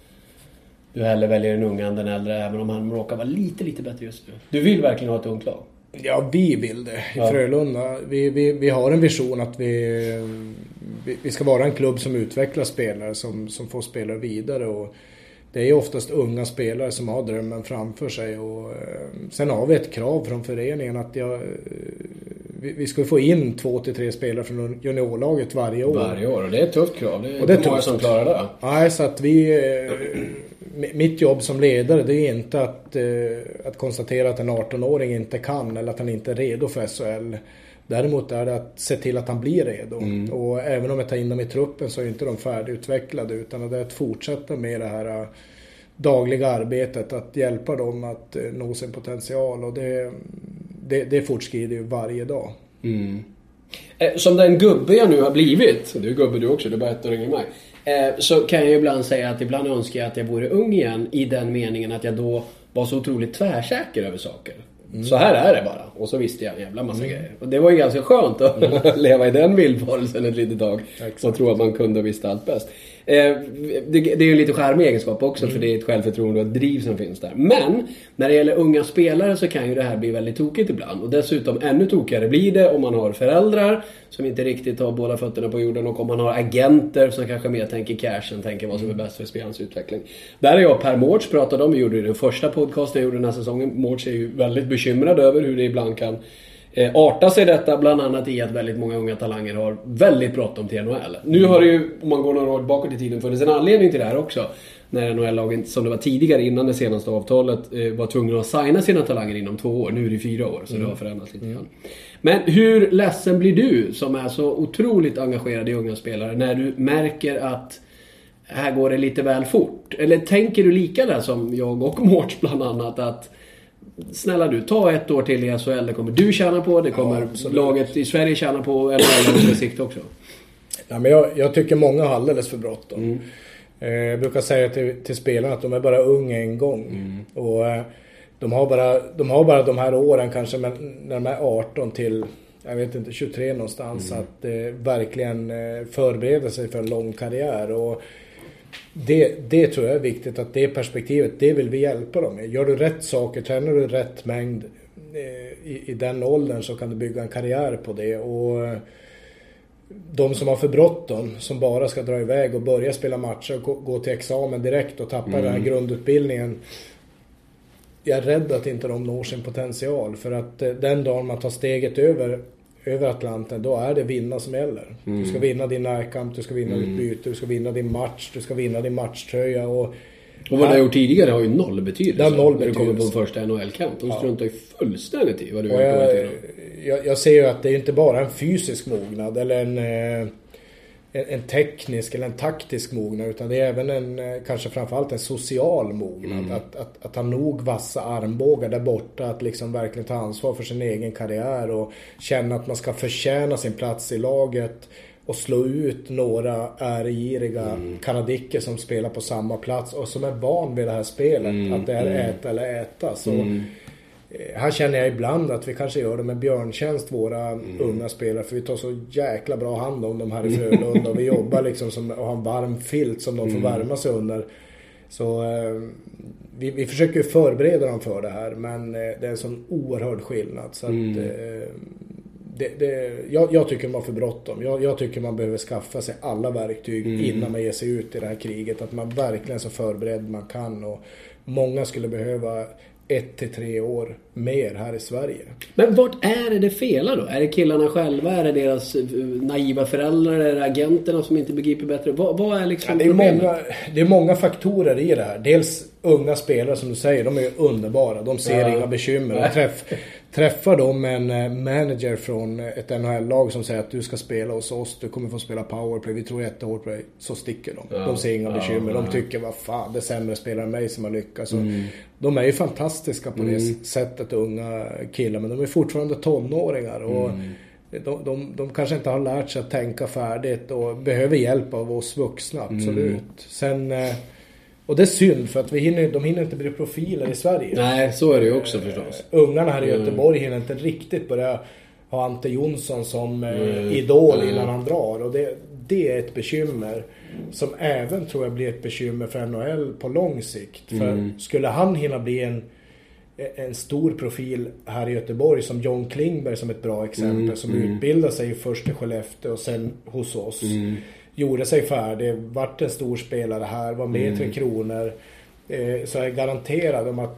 du hellre väljer en ung än den äldre, även om han råkar vara lite, lite bättre just nu. Du vill verkligen ha ett ungt lag? Ja, vi vill det i ja. Frölunda. Vi, vi, vi har en vision att vi, vi, ska vara en klubb som utvecklar spelare som, som får spelare vidare. Och det är oftast unga spelare som har drömmen framför sig. Och, eh, sen har vi ett krav från föreningen att jag, eh, vi, vi ska få in två till tre spelare från juniorlaget varje år. Varje år, och det är ett tufft krav. Det är, och det är många som klarar det. Nej, så att vi eh, mitt jobb som ledare det är inte att, eh, att konstatera att en 18-åring inte kan eller att han inte är redo för SHL. Däremot är det att se till att han blir redo. Mm. Och även om jag tar in dem i truppen så är inte de färdigutvecklade utan det är att fortsätta med det här eh, dagliga arbetet. Att hjälpa dem att eh, nå sin potential och det, det, det fortskrider ju varje dag. Mm. Som den gubbe jag nu har blivit, du är gubbe du också, du är bara ett år yngre än mig. Eh, så kan jag ibland säga att ibland önskar jag att jag vore ung igen i den meningen att jag då var så otroligt tvärsäker över saker. Mm. Så här är det bara. Och så visste jag en jävla massa mm. grejer. Och det var ju ganska skönt att mm. leva i den villfarelsen ett litet tag. Exakt. Och tro att man kunde och visste allt bäst. Eh, det, det är ju en lite charmig egenskap också för det är ett självförtroende och ett driv som finns där. Men när det gäller unga spelare så kan ju det här bli väldigt tokigt ibland. Och dessutom ännu tokigare blir det om man har föräldrar som inte riktigt har båda fötterna på jorden och om man har agenter som kanske mer tänker cash än tänker vad som är bäst för spelarens utveckling. Där är jag och Per Mårts pratade om, vi gjorde det i den första podcasten jag gjorde den här säsongen. Mårts är ju väldigt bekymrad över hur det ibland kan eh, arta sig detta bland annat i att väldigt många unga talanger har väldigt bråttom till NHL. Nu har det ju, om man går några år bakåt i tiden, funnits en anledning till det här också. När NHL-lagen, som det var tidigare innan det senaste avtalet, eh, var tvungna att signa sina talanger inom två år. Nu är det fyra år, så det har förändrats lite grann. Men hur ledsen blir du, som är så otroligt engagerad i unga spelare, när du märker att här går det lite väl fort? Eller tänker du lika där som jag och Mårts bland annat att Snälla du, ta ett år till i SHL. Det kommer du tjäna på, det kommer absolut. laget i Sverige tjäna på, eller på sikt också. Ja, men jag, jag tycker många har alldeles för bråttom. Mm. Eh, jag brukar säga till, till spelarna att de är bara unga en gång. Mm. Och eh, de har, bara, de har bara de här åren kanske men när de är 18 till jag vet inte, 23 någonstans Mm. att eh, verkligen eh, förbereda sig för en lång karriär. Och det, det tror jag är viktigt att det perspektivet, det vill vi hjälpa dem med. Gör du rätt saker, tränar du rätt mängd eh, i, i den åldern så kan du bygga en karriär på det. Och eh, de som har för bråttom, som bara ska dra iväg och börja spela matcher och gå, till examen direkt och tappa den här grundutbildningen. Jag är rädd att inte de når sin potential för att eh, den dagen man tar steget över, över Atlanten, då är det vinna som gäller. Du ska vinna din närkamp, du ska vinna ditt byte, du ska vinna din match, du ska vinna din matchtröja och Och vad du har gjort tidigare har ju noll betydelse. Det har noll När du kommer på en betydelse. första NHL-kamp. De struntar ju fullständigt i vad du har gjort. jag, jag, jag ser ju att det är inte bara en fysisk mognad eller en, eh, en, teknisk eller en taktisk mognad utan det är även en, eh, kanske framförallt en social mognad. Att, att, att ha nog vassa armbågar där borta, att liksom verkligen ta ansvar för sin egen karriär och känna att man ska förtjäna sin plats i laget och slå ut några ärgiriga kanadicker som spelar på samma plats och som är van vid det här spelet. Att det är äta eller äta. Så Eh, Här känner jag ibland att vi kanske gör dem en björntjänst, våra unga spelare. För vi tar så jäkla bra hand om dem här i Frölunda. och vi jobbar liksom som, och har en varm filt som de får värma sig under. Så eh, vi, vi försöker förbereda dem för det här. Men eh, det är en sån oerhörd skillnad. Så att, eh, det, det, jag, jag tycker man har för bråttom. Jag, jag tycker man behöver skaffa sig alla verktyg innan man ger sig ut i det här kriget. Att man verkligen är så förberedd man kan. Och många skulle behöva ett till tre år mer här i Sverige. Men vart är det det felar då? Är det killarna själva? Är det deras eh, naiva föräldrar? Är det agenterna som inte begriper bättre? Vad, vad är liksom Ja, det, är problemet? många, det är många faktorer i det här. Dels unga spelare som du säger, de är underbara. De ser Ja. inga bekymmer. Och träff, träffar de en eh, manager från ett NHL-lag som säger att du ska spela hos oss, du kommer få spela powerplay, vi tror jättehårt på dig. Så sticker de. Ja. De ser inga Ja, bekymmer. De tycker, vad fan, det är sämre spelare än mig som har lyckats. Mm. De är ju fantastiska på det sättet, unga killar. Men de är fortfarande tonåringar. Och Mm. de, de, de kanske inte har lärt sig att tänka färdigt och behöver hjälp av oss vuxna, absolut. Mm. Sen, eh, och det är synd för att vi hinner, de hinner inte bli profiler i Sverige. Nej, så är det ju också förstås. Ungarna här i Mm. Göteborg hinner inte riktigt börja ha Ante Jonsson som eh, Mm. idol Mm. innan han drar. Och det, det är ett bekymmer. Som även tror jag blir ett bekymmer för NHL på lång sikt. För Mm. skulle han hinna bli en, en stor profil här i Göteborg som John Klingberg som ett bra exempel. Mm, Som mm. utbildade sig först i Skellefteå och sen hos oss. Mm. Gjorde sig färdig, vart en stor spelare här, var med i Mm. Tre Kronor. Eh, så jag är garanterad om att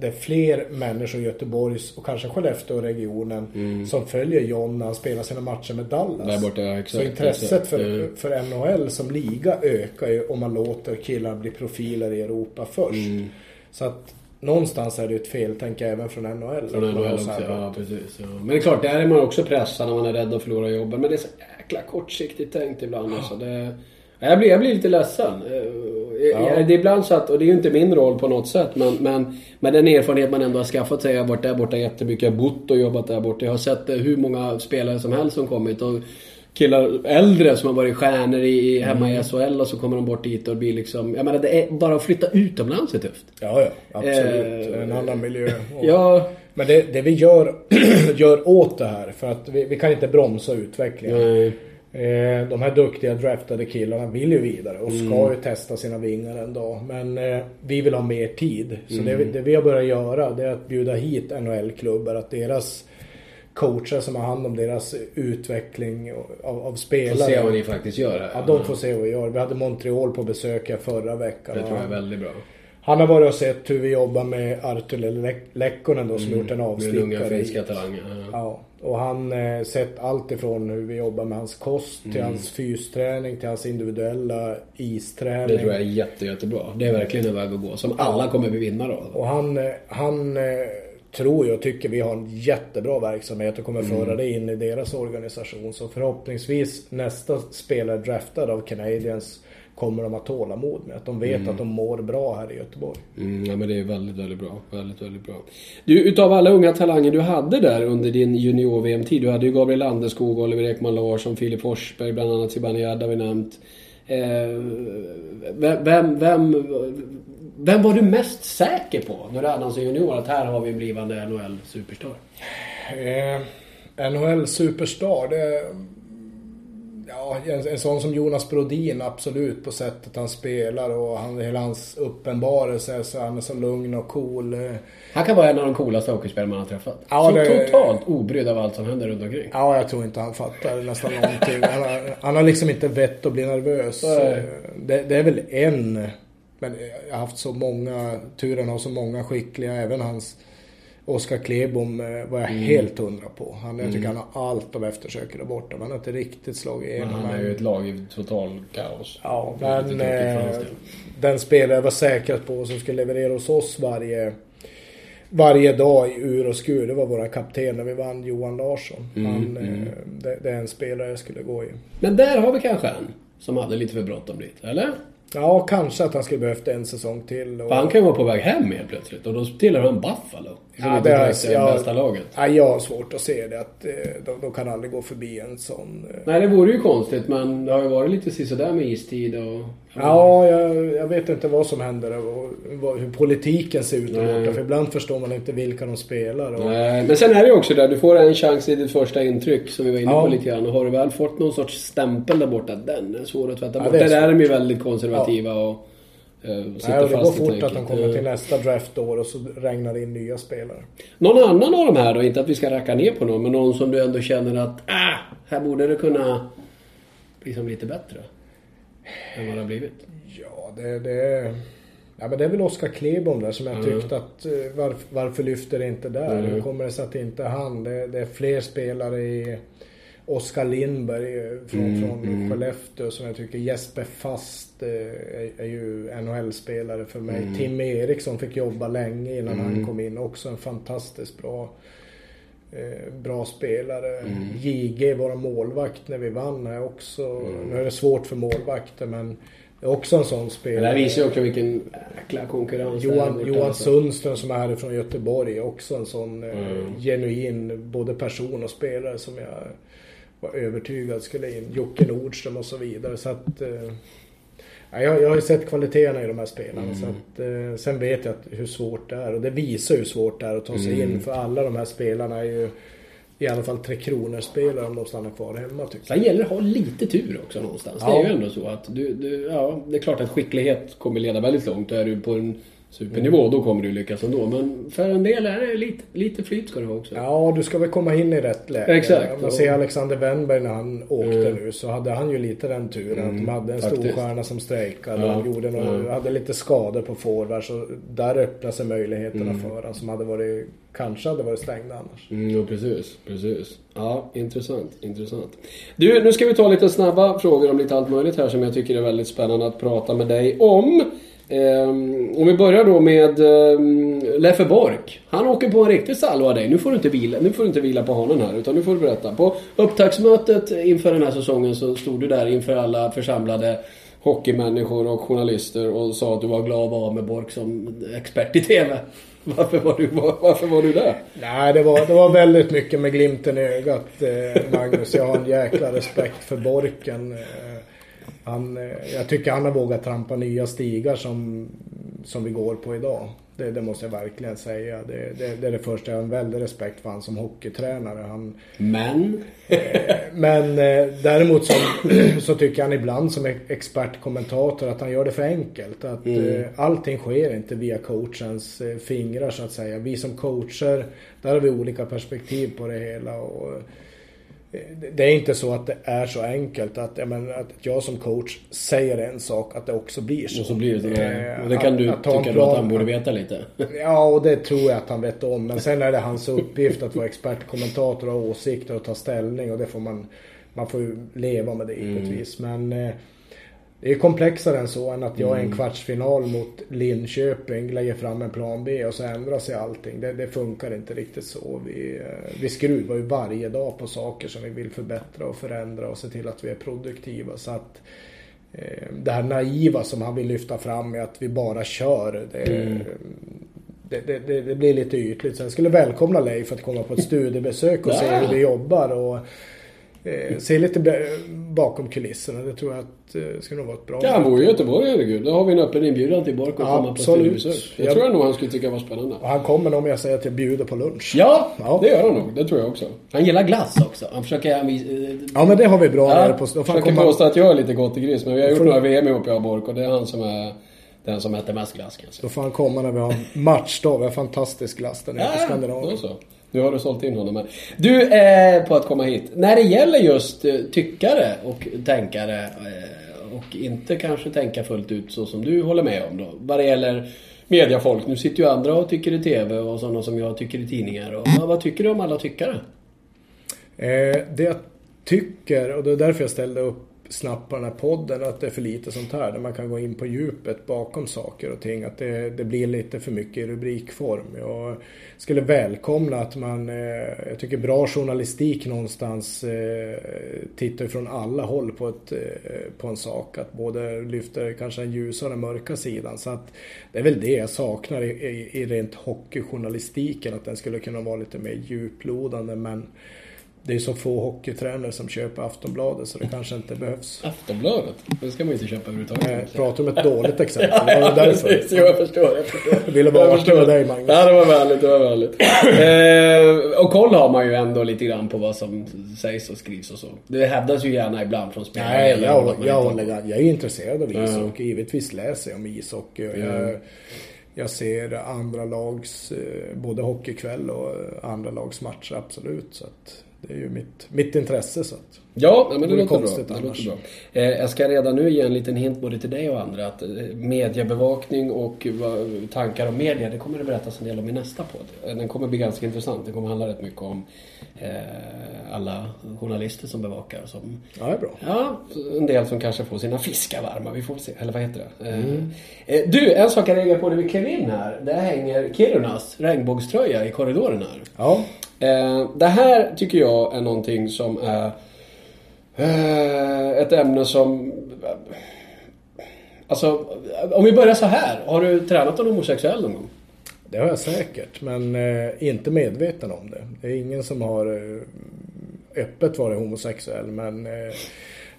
det är fler människor i Göteborgs och kanske Skellefteå-regionen som följer John när han spelar sina matcher med Dallas. Mm. Där borta, ja, exakt. så intresset för, Mm. för NHL som liga ökar ju om man låter killar bli profiler i Europa först. Mm. Så att någonstans är det ju ett feltänk även från NHL. Från NHL så också, ja precis. Ja. Men det är klart, där är man också pressad när man är rädd att förlora jobben. Men det är så jäkla kortsiktigt tänkt ibland alltså. Det, jag, blir, jag blir lite ledsen. Eh, Ja. Det är ibland så att, och det är ju inte min roll på något sätt, men, men med den erfarenhet man ändå har skaffat sig. Jag har varit där borta jättemycket, jag har bott och jobbat där borta. Jag har sett eh, hur många spelare som helst som kommit. Och killar äldre som har varit stjärnor i, hemma Mm. i SHL och så kommer de bort dit och blir liksom... Jag menar, det är bara att flytta utomlands är tufft. Ja, ja. Absolut. Eh, en annan miljö. Och- Ja, Men det, det vi gör, gör åt det här, för att vi, vi kan inte bromsa utvecklingen. nej. Eh, de här duktiga draftade killarna vill ju vidare och ska mm. ju testa sina vingar en dag. Men eh, vi vill ha mer tid. Så mm. det, det, vi har börjat göra det är att bjuda hit NHL-klubbar. Att deras coacher som har hand om deras utveckling av, av spelare. Får se vad ni faktiskt gör här. Ja, de får se vad vi gör. Vi hade Montreal på besök förra veckan. Det tror jag är väldigt bra. Han har varit och sett hur vi jobbar med Arturi Lekkonen då som mm, gjort en avstickare. Med unga finska talanger. Ja. ja. Och han eh, sett allt ifrån hur vi jobbar med hans kost till mm. hans fysträning till hans individuella isträning. Det tror jag är jätte, jättebra. Det är verkligen en väg att gå som alla kommer bli vinnare av. Och han, eh, han eh, tror jag och tycker vi har en jättebra verksamhet och kommer mm. föra det in i deras organisation. Så förhoppningsvis nästa spelare draftad av Canadiens kommer de att ha tålamod med. Att de vet mm. att de mår bra här i Göteborg. Mm, ja men det är väldigt, väldigt bra. Väldigt, väldigt bra. Du, utav alla unga talanger du hade där under din junior-VM-tid. Du hade ju Gabriel Landeskog, Oliver Ekman Larsson, Filip Forsberg, bland annat Zibanejad har vi nämnt. Eh, vem, vem, vem var du mest säker på när du hade som junior? Att här har vi en blivande NHL-superstar. Eh, NHL-superstar, det Ja, en, en sån som Jonas Brodin absolut på sättet han spelar och han, hela hans uppenbarelse. Så han är så lugn och cool. Han kan vara en av de coolaste hockeyspelarna man har träffat. Ja, så det... totalt obrydd av allt som händer runt omkring. Ja, jag tror inte han fattar nästan någonting. Han har, han har liksom inte vett att bli nervös. Det, det, är väl en. Men jag har haft så många, turen har så många skickliga, även hans Oskar Klebom eh, var jag mm. helt hundra på. Han, jag tycker mm. han har allt av eftersökare borta. Men han har inte riktigt slagit igenom. Men han är ju ett lag i total kaos. Ja, men eh, den spelare jag var säker på som skulle leverera hos oss varje varje dag i ur och skur. Det var våra kapten när vi vann, Johan Larsson. Mm, han, mm. Eh, det, det, är en spelare jag skulle gå i. Men där har vi kanske en som hade lite för bråttom dit, eller? Ja, kanske att han skulle behövt en säsong till. Och... han kan ju vara på väg hem helt plötsligt och då tillhör han Buffalo. Som ja, det är ja, bästa laget. Ja, jag har svårt att se det. Att eh, de, de kan aldrig gå förbi en sån. Eh. Nej, det vore ju konstigt men det har ju varit lite sisådär med istid och... Ja, jag, jag, vet inte vad som händer och hur politiken ser ut borta. För ibland förstår man inte vilka de spelar. Och... Nej, men sen är det ju också där, du får en chans i ditt första intryck som vi var inne på lite grann. Och har du väl fått någon sorts stämpel där borta, den är svår att tvätta bort. Ja, där är de ju väldigt konservativa och Eh, Nej, och det går fort att de kommer till nästa draftår och så regnar det in nya spelare. Någon annan av de här då? Inte att vi ska racka ner på någon, men någon som du ändå känner att ah, här borde det kunna bli som lite bättre? Än vad det har blivit? Ja, det, det, ja, men det är väl Oskar Klebom där som jag mm. tyckte att eh, varför, varför lyfter det inte där? Mm. Hur kommer det sig att det inte han? Det, det är fler spelare i Oskar Lindberg eh, från, mm, från mm. Skellefteå som jag tycker Jesper Fast eh, är, är ju NHL-spelare för mig. Mm. Tim Eriksson fick jobba länge innan han mm. kom in. Också en fantastiskt bra eh, bra spelare. Mm. JG, vår målvakt när vi vann är också. Mm. Nu är det svårt för målvakter men det är också en sån spelare. Det här visar ju också vilken jäkla konkurrens Johan, Johan alltså. Sundström som är härifrån Göteborg är också en sån mm. genuin både person och spelare som jag var övertygad skulle in. Jocke Nordström och så vidare. Så att, jag, jag har ju sett kvaliteterna i de här spelarna. Mm. Så att, eh, sen vet jag att, hur svårt det är. Och det visar hur svårt det är att ta sig mm. in. För alla de här spelarna är ju i alla fall Tre Kronor-spelare om de stannar kvar hemma tycker jag. Sen gäller det att ha lite tur också någonstans. Ja. Det är ju ändå så att du, du, ja, det är klart att skicklighet kommer leda väldigt långt. Är du på en supernivå, mm. då kommer du lyckas ändå. Men för en del är det lite, lite flyt ska det vara också. Ja, du ska väl komma in i rätt läge. Exakt. Om man ser Alexander Wennberg när han åkte mm. nu så hade han ju lite den turen mm. att de hade en stor stjärna som strejkade. Ja. Han gjorde någon, ja. hade lite skador på forward så där öppnade sig möjligheterna mm. för honom som hade varit, kanske hade varit stängda annars. Mm, jo, precis, precis. Ja, intressant, intressant. Du, nu ska vi ta lite snabba frågor om lite allt möjligt här som jag tycker är väldigt spännande att prata med dig om. Um, om vi börjar då med um, Leffe Bork. Han åker på en riktig salva av dig. Nu får, du inte vila, nu får du inte vila på hanen här utan nu får du berätta. På upptaktsmötet inför den här säsongen så stod du där inför alla församlade hockeymänniskor och journalister och sa att du var glad att vara med Bork som expert i TV. Varför var du, var, varför var du där? Nej, det var, det var väldigt mycket med glimten i ögat, eh, Magnus. Jag har en jäkla respekt för Borken. Eh, han, eh, jag tycker han har vågat trampa nya stigar som, som vi går på idag. Det, det måste jag verkligen säga. Det, det, det, är det första. Jag har en väldig respekt för han som hockeytränare. Han, Men? Eh, men eh, däremot så, så tycker han ibland som expertkommentator att han gör det för enkelt. Att mm. allting sker inte via coachens fingrar så att säga. Vi som coacher, där har vi olika perspektiv på det hela. Och, det är inte så att det är så enkelt att, jag, menar, att jag som coach säger en sak att det också blir så. Och så blir det det. Och det kan du att, att tycka att han borde veta lite? Ja, och det tror jag att han vet om. Men sen är det hans uppgift att vara expertkommentator och ha åsikter och ta ställning och det får man, man får ju leva med det givetvis. Mm. Men eh, det är komplexare än så än att jag i en mm. kvartsfinal mot Linköping lägger fram en plan B och så ändrar sig allting. Det, det funkar inte riktigt så. Vi, eh, vi skruvar ju varje dag på saker som vi vill förbättra och förändra och se till att vi är produktiva. Så att eh, det här naiva som han vill lyfta fram med att vi bara kör. Det, mm. det, det, det, blir lite ytligt. Så jag skulle välkomna Leif att komma på ett studiebesök och se hur vi jobbar. Och, eh, se lite bakom kulisserna. Det tror jag att eh, skulle nog vara ett bra Ja, han bor i Göteborg, herregud. Då har vi en öppen inbjudan till Bork att komma på studiebesök. Det jag... tror jag nog han skulle tycka var spännande. Och han kommer nog om jag säger att jag bjuder på lunch. Ja, ja, det gör han nog. Det tror jag också. Han gillar glass också. Han försöker... Han, eh, ja, men det har vi bra ja, där på... Då försöker komma... påstå att jag är lite gott i gris. Men vi har gjort några VM ihop, jag och Bork. Och det är han som är den som äter mest glass kanske. Då får han komma när vi har matchdag. Vi har fantastisk glass där nere ja, på Skandinavien. Då så. Nu har du sålt in honom. Men... Du, eh, på att komma hit. När det gäller just eh, tyckare och tänkare eh, och inte kanske tänka fullt ut så som du håller med om då. Vad det gäller mediafolk. Nu sitter ju andra och tycker i TV och sådana som jag tycker i tidningar. Och, vad, vad tycker du om alla tyckare? Eh, det jag tycker, och det är därför jag ställde upp snabbt på den här podden att det är för lite sånt här. Där man kan gå in på djupet bakom saker och ting. Att det, det blir lite för mycket i rubrikform. Jag skulle välkomna att man, eh, jag tycker bra journalistik någonstans eh, tittar från alla håll på, ett, eh, på en sak. Att både lyfter kanske den ljusa och den mörka sidan. Så att det är väl det jag saknar i, i, i rent hockeyjournalistiken. Att den skulle kunna vara lite mer djuplodande. Men det är så få hockeytränare som köper Aftonbladet så det kanske inte behövs. Aftonbladet? Det ska man ju inte köpa överhuvudtaget. Jag pratar om ett dåligt exempel. ja, ja, därför. Precis, jag förstår. Jag förstår. ville bara med dig Magnus. Ja, det var vänligt. Det var vänligt. eh, och koll har man ju ändå lite grann på vad som sägs och skrivs och så. Det hävdas ju gärna ibland från spelare. Nej, jag, jag, jag, håller, jag är intresserad av ishockey. Ja. Givetvis läser jag om ishockey. Och jag, jag ser andra lags, eh, både hockeykväll och andra lags matcher absolut. Så att, det är ju mitt, mitt intresse så att Ja, men det, det låter bra. Det låter bra. Eh, jag ska redan nu ge en liten hint både till dig och andra att eh, mediebevakning och tankar om media, det kommer det berättas en del om i nästa podd. Den kommer bli ganska intressant. Det kommer handla rätt mycket om eh, alla journalister som bevakar. Som, ja, det är bra. Ja, en del som kanske får sina fiskar varma. Vi får se. Eller vad heter det? Eh, mm. Eh, du, en sak jag reagerar på när vi klev in här. Där hänger Kirunas regnbågströja i korridoren här. Ja. Eh, det här tycker jag är någonting som är eh, ett ämne som... Alltså, om vi börjar så här. Har du tränat en homosexuell någon gång? Det har jag säkert, men eh, inte medveten om det. Det är ingen som har öppet varit homosexuell, men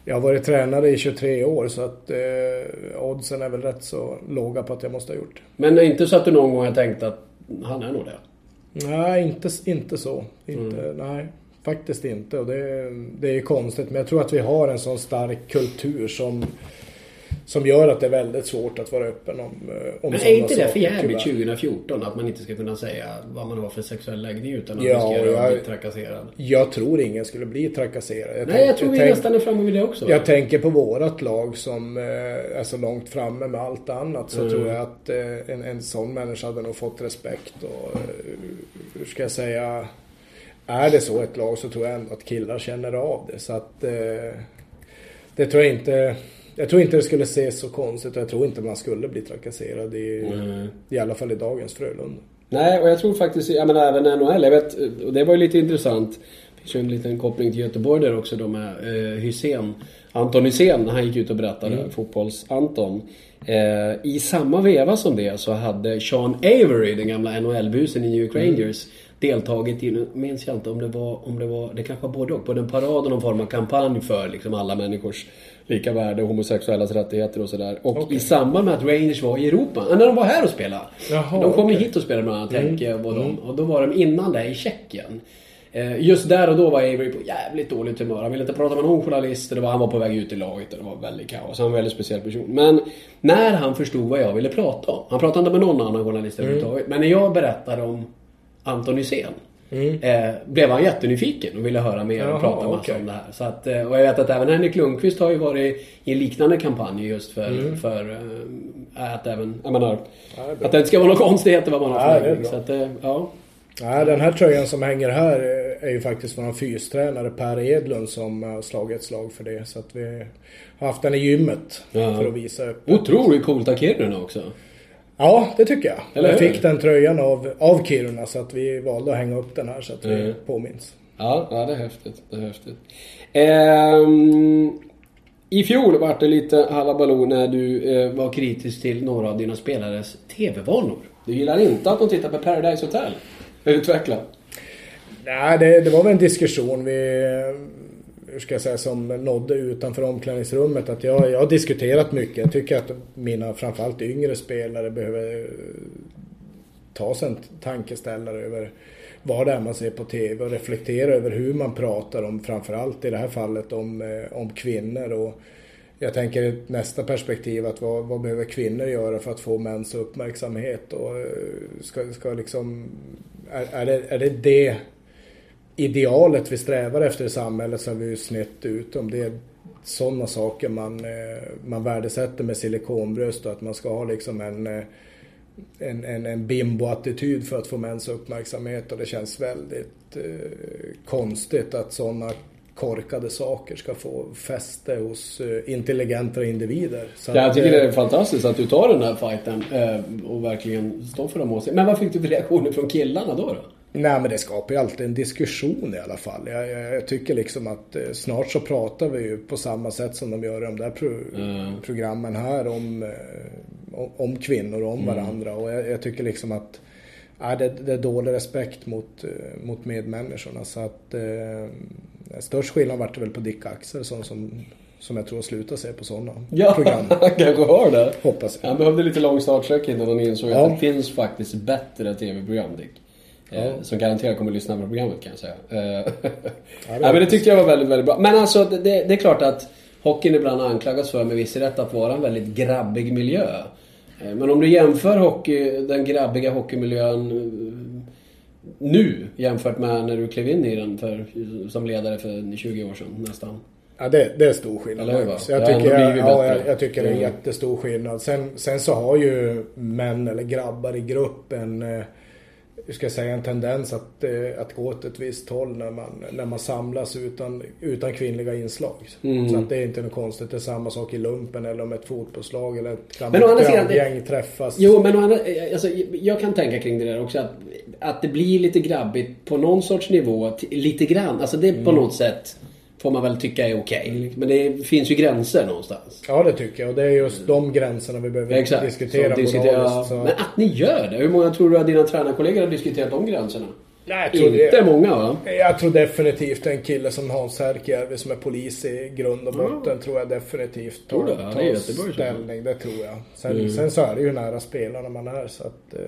jag har varit tränare i 23 år så att eh, oddsen är väl rätt så låga på att jag måste ha gjort Men det är inte så att du någon gång har tänkt att han är nog det? Nej, inte, inte så. Inte, mm. Nej, faktiskt inte. Och det, det är konstigt. Men jag tror att vi har en sån stark kultur som som gör att det är väldigt svårt att vara öppen om, eh, om Men är inte det för jävligt 2014 att man inte ska kunna säga vad man har för sexuell läggning utan att ja, riskera att bli trakasserad? Jag tror ingen skulle bli trakasserad. Jag Nej, tänk, jag tror vi tänk, nästan är framme vid det också. Jag tänker på vårat lag som eh, är så långt framme med allt annat så mm. tror jag att eh, en, en sån människa hade nog fått respekt och hur ska jag säga är det så ett lag så tror jag ändå att killar känner av det. Så att det tror jag inte jag tror inte det skulle ses så konstigt och jag tror inte man skulle bli trakasserad i, mm. i alla fall i dagens Frölunda. Nej, och jag tror faktiskt, jag menar även NHL, jag vet, och det var ju lite intressant. Det finns ju en liten koppling till Göteborg där också då med eh, Hysén. Anton Hysén, han gick ut och berättade, mm. fotbolls-Anton. Eh, I samma veva som det så hade Sean Avery, den gamla NHL-busen i New York mm. Rangers, mm deltagit i, nu minns jag inte om det var, om det var, det kanske var både och, både en parad och någon form av kampanj för liksom alla människors lika värde, homosexuellas rättigheter och sådär. Och Okej. i samband med att Rangers var i Europa, när de var här och spelade. Jaha, de kom okej. hit och spelade bland annat, Henke och de. Och då var de innan det i Tjeckien. Eh, Just där och då var Avery på jävligt dåligt humör. Han ville inte prata med någon journalist. och Det var, han var på väg ut i laget och det var väldigt kaos. Han var en väldigt speciell person. Men när han förstod vad jag ville prata om. Han pratade inte med någon annan journalist överhuvudtaget. Men när jag berättade om Anton Hysén. Eh, blev han jättenyfiken och ville höra mer och Jaha, prata massa okej. om det här. Så att, eh, och jag vet att även Henrik Lundqvist har ju varit i en liknande kampanj just för, för eh, att även, jag menar, det att det inte ska vara några konstigheter vad man har för läggning. Så att, ja. Nej, den här tröjan som hänger här är ju faktiskt vår fystränare Per Edlund som har slagit ett slag för det. Så att vi har haft den i gymmet Ja. för att visa upp. Otroligt coolt av Kiruna också. Ja, det tycker jag. Eller jag fick den tröjan av, av Kiruna så att vi valde att hänga upp den här så att vi Mm. påminns. Ja, ja det är häftigt. Det är häftigt. Ehm, I fjol var det lite halabaloo när du eh, var kritisk till några av dina spelares TV-vanor. Du gillar inte att de tittar på Paradise Hotel. Utveckla. Nej, det, det var väl en diskussion vi, hur ska jag säga, som nådde utanför omklädningsrummet. Att jag, jag har diskuterat mycket. Jag tycker att mina, framförallt yngre spelare, behöver eh, ta sig en tankeställare över vad det är man ser på TV och reflektera över hur man pratar om, framförallt i det här fallet, om, eh, om kvinnor. Och jag tänker i nästa perspektiv att vad, vad behöver kvinnor göra för att få mäns uppmärksamhet? Och eh, ska, ska liksom, är, är, det, är det det idealet vi strävar efter i samhället så har vi ju snett ut. Om det är sådana saker man, eh, man värdesätter med silikonbröst och att man ska ha liksom en, eh, en, en, en bimbo-attityd för att få mäns uppmärksamhet och det känns väldigt eh, konstigt att sådana korkade saker ska få fäste hos eh, intelligenta individer. Så Jag tycker det är fantastiskt att du tar den här fighten och verkligen står för de åsikterna. Men vad fick du för reaktioner från killarna då? då? Nej men det skapar ju alltid en diskussion i alla fall. Jag, jag, jag tycker liksom att eh, snart så pratar vi ju på samma sätt som de gör i de där pro, Mm. programmen här om, eh, om, kvinnor och om varandra. Och jag, jag tycker liksom att ja, det, det är dålig respekt mot, eh, mot medmänniskorna. Så att eh, störst skillnad vart det väl på Dick Axel som, som, jag tror slutar se på sådana program. han kanske har det. Hoppas jag. Han behövde lite lång startsträcka innan han insåg Ja. att det finns faktiskt bättre TV-program, Dick. Ja. Som garanterat kommer att lyssna på programmet kan jag säga. Eh, det ja, men det tyckte jag var väldigt, väldigt bra. Men alltså det, det, är klart att hockeyn ibland anklagas för med viss rätt att vara en väldigt grabbig miljö. Eh, Men om du jämför hockey, den grabbiga hockeymiljön nu jämfört med när du klev in i den för, som ledare för 20 år sedan nästan. Ja, det, det är stor skillnad. Eller. Jag tycker, jag, ja, jag, jag tycker det är en Mm. jättestor skillnad. Sen, sen så har ju män eller grabbar i grupp en, eh, hur ska jag säga, en tendens att, eh, att gå åt ett visst håll när man, när man samlas utan, utan kvinnliga inslag. Mm. Så att det är inte något konstigt. Det är samma sak i lumpen eller om ett fotbollslag eller ett Men å andra sidan, gammalt det- gäng träffas. Jo, men andra, alltså, jag kan tänka kring det där också att, att det blir lite grabbigt på någon sorts nivå. Lite grann. Alltså det på något sätt får man väl tycka är okej. Men det finns ju gränser någonstans. Ja, det tycker jag. Och det är just de gränserna vi behöver Exakt. diskutera Så diskutera. Så. Men att ni gör det. Hur många tror du att dina tränarkollegor har diskuterat de gränserna? Nej, jag tror Inte det- många va? Jag tror definitivt en kille som Hans Härkijärvi som är polis i grund och botten tror jag definitivt tar? Ja, tar det. Mm. ställning. Det tror jag. Sen, sen så är det ju nära spelarna man är så att eh,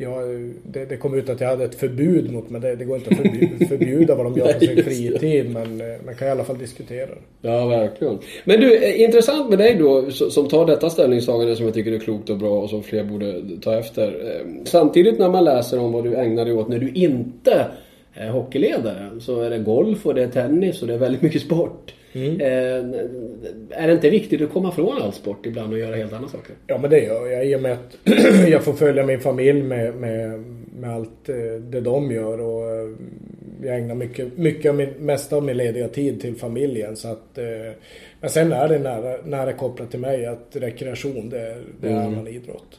ja, det, det kom ut att jag hade ett förbud mot men det, det går inte att förbjuda, förbjuda vad de gör på sin fritid men eh, man kan i alla fall diskutera det. Ja, verkligen. Men du, eh, intressant med dig då som tar detta ställningstagande som jag tycker är klokt och bra och som fler borde ta efter. Eh, Samtidigt när man läser om vad du ägnar dig åt när du inte är hockeyledare så är det golf och det är tennis och det är väldigt mycket sport. Mm. Eh, Är det inte viktigt att komma från all sport ibland och göra helt andra saker? Ja men det gör jag i och med att jag får följa min familj med, med, med allt eh, det de gör och eh, jag ägnar mycket, mycket av min, mesta av min lediga tid till familjen så att eh, Men sen är det nära, nära kopplat till mig att rekreation det, är- det är annan idrott.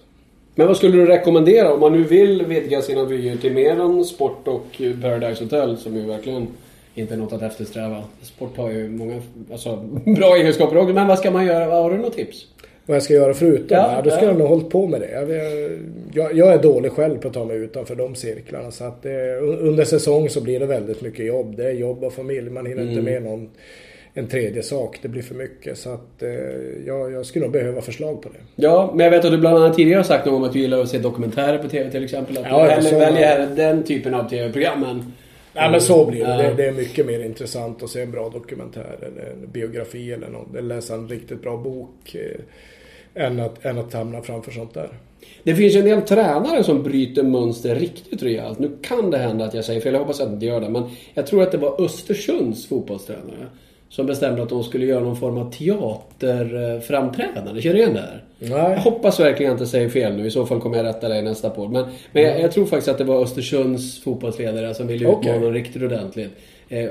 Men vad skulle du rekommendera om man nu vill vidga sina vyer till mer än sport och Paradise Hotel som ju verkligen inte något att eftersträva. Sport har ju många alltså, bra egenskaper också. Men vad ska man göra? Har du något tips? vad jag ska göra förutom Ja, här. Då skulle ja. jag nog hållit på med det. Jag, jag, är dålig själv på att ta mig utanför de cirklarna. Så att det, under säsong så blir det väldigt mycket jobb. Det är jobb och familj. Man hinner inte Mm. med någon, en tredje sak. Det blir för mycket. Så att eh, jag, jag skulle nog behöva förslag på det. Ja, men jag vet att du bland annat tidigare har sagt något om att du gillar att se dokumentärer på TV till exempel. Att Ja, du hellre väljer den typen av TV-program men... Nej men så blir det. Det. Det är mycket mer intressant att se en bra dokumentär eller en biografi eller något. Eller läsa en riktigt bra bok. Eh, än, att, än att hamna framför sånt där. Det finns en del tränare som bryter mönster riktigt rejält. Nu kan det hända att jag säger fel, jag hoppas att jag inte gör det. Men jag tror att det var Östersunds fotbollstränare som bestämde att de skulle göra någon form av teaterframträdande. Känner du igen det här? Nej. Jag hoppas verkligen att jag säger fel nu. I så fall kommer jag rätta dig i nästa podd. Men, men jag, jag tror faktiskt att det var Östersunds fotbollsledare som ville utmana dem riktigt ordentligt. Eh,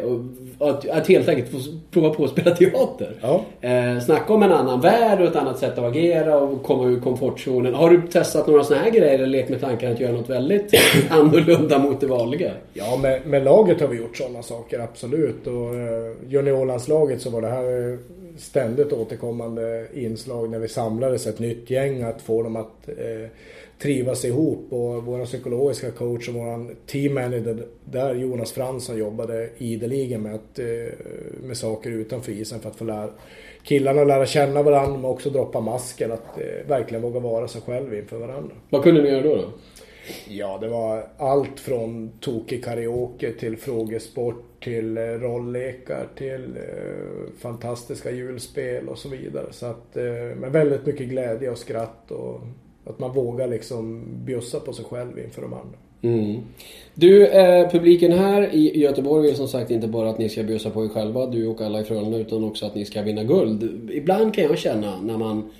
att, att helt enkelt få prova på att spela teater. Ja. Eh, snacka om en annan värld och ett annat sätt att agera och komma ur komfortzonen. Har du testat några sådana här grejer eller lekt med tanken att göra något väldigt annorlunda mot det vanliga? Ja, med, med laget har vi gjort sådana saker, absolut. Och eh, juniorlandslaget så var det här eh, ständigt återkommande inslag när vi samlades ett nytt gäng att få dem att eh, trivas ihop. Och vår psykologiska coach och vår team manager där, Jonas Fransson, jobbade ideligen med, att, eh, med saker utanför isen för att få lära killarna att lära känna varandra men också droppa masken. Att eh, verkligen våga vara sig själv inför varandra. Vad kunde ni göra då? då? Ja, det var allt från tokig karaoke till frågesport till eh, rolllekar till eh, fantastiska julspel och så vidare. Så att, eh, med väldigt mycket glädje och skratt och att man vågar liksom bjussa på sig själv inför de andra. Mm. Du, eh, publiken här i Göteborg vill som sagt inte bara att ni ska bjussa på er själva, du och alla i Frölunda, utan också att ni ska vinna guld. Ibland kan jag känna när man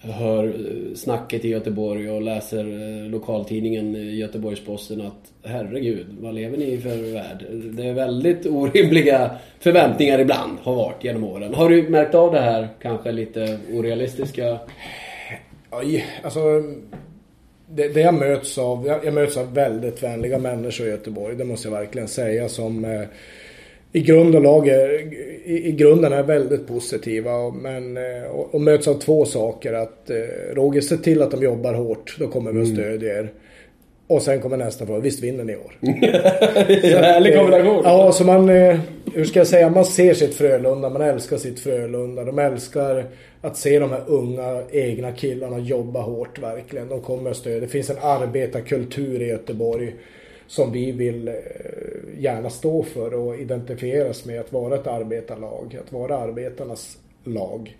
hör eh, snacket i Göteborg och läser eh, lokaltidningen eh, Göteborgs-Posten att herregud, vad lever ni i för värld? Det är väldigt orimliga förväntningar ibland, har varit genom åren. Har du märkt av det här kanske lite orealistiska? Oj, alltså det, det jag möts av, jag, jag möts av väldigt vänliga människor i Göteborg, det måste jag verkligen säga som eh, i grund och lag är, i, i grunden är väldigt positiva och, men, eh, och, och möts av två saker att eh, Roger, se till att de jobbar hårt, då kommer vi att stödja er. Och sen kommer nästa fråga, visst vinner ni i år? Härlig kombination! Ja, så man, eh, hur ska jag säga, man ser sitt Frölunda, man älskar sitt Frölunda. De älskar att se de här unga egna killarna jobba hårt verkligen. De kommer att stödja. Det finns en arbetarkultur i Göteborg som vi vill eh, gärna stå för och identifieras med att vara ett arbetarlag, att vara arbetarnas lag.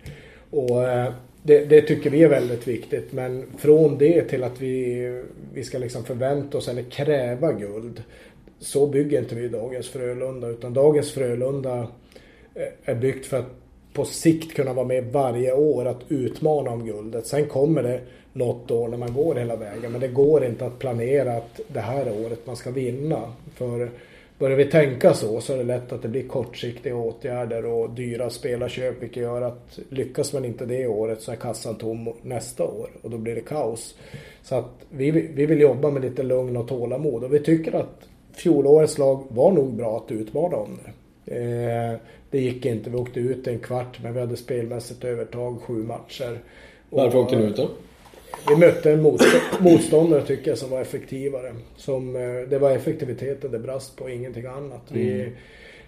Och eh, det, det tycker vi är väldigt viktigt men från det till att vi, vi ska liksom förvänta oss eller kräva guld så bygger inte vi dagens Frölunda utan dagens Frölunda eh, är byggt för att på sikt kunna vara med varje år att utmana om guldet. Sen kommer det något år när man går hela vägen men det går inte att planera att det här är året man ska vinna. För börjar vi tänka så så är det lätt att det blir kortsiktiga åtgärder och dyra spelarköp vilket gör att lyckas man inte det året så är kassan tom nästa år och då blir det kaos. Så att vi, vi vill jobba med lite lugn och tålamod och vi tycker att fjolårets lag var nog bra att utmana om det. Eh, det gick inte, vi åkte ut en kvart men vi hade spelmässigt övertag sju matcher. Varför åkte ni ut då? Vi mötte en motstå- motståndare tycker jag som var effektivare. Som, eh, det var effektiviteten det brast på, ingenting annat. Vi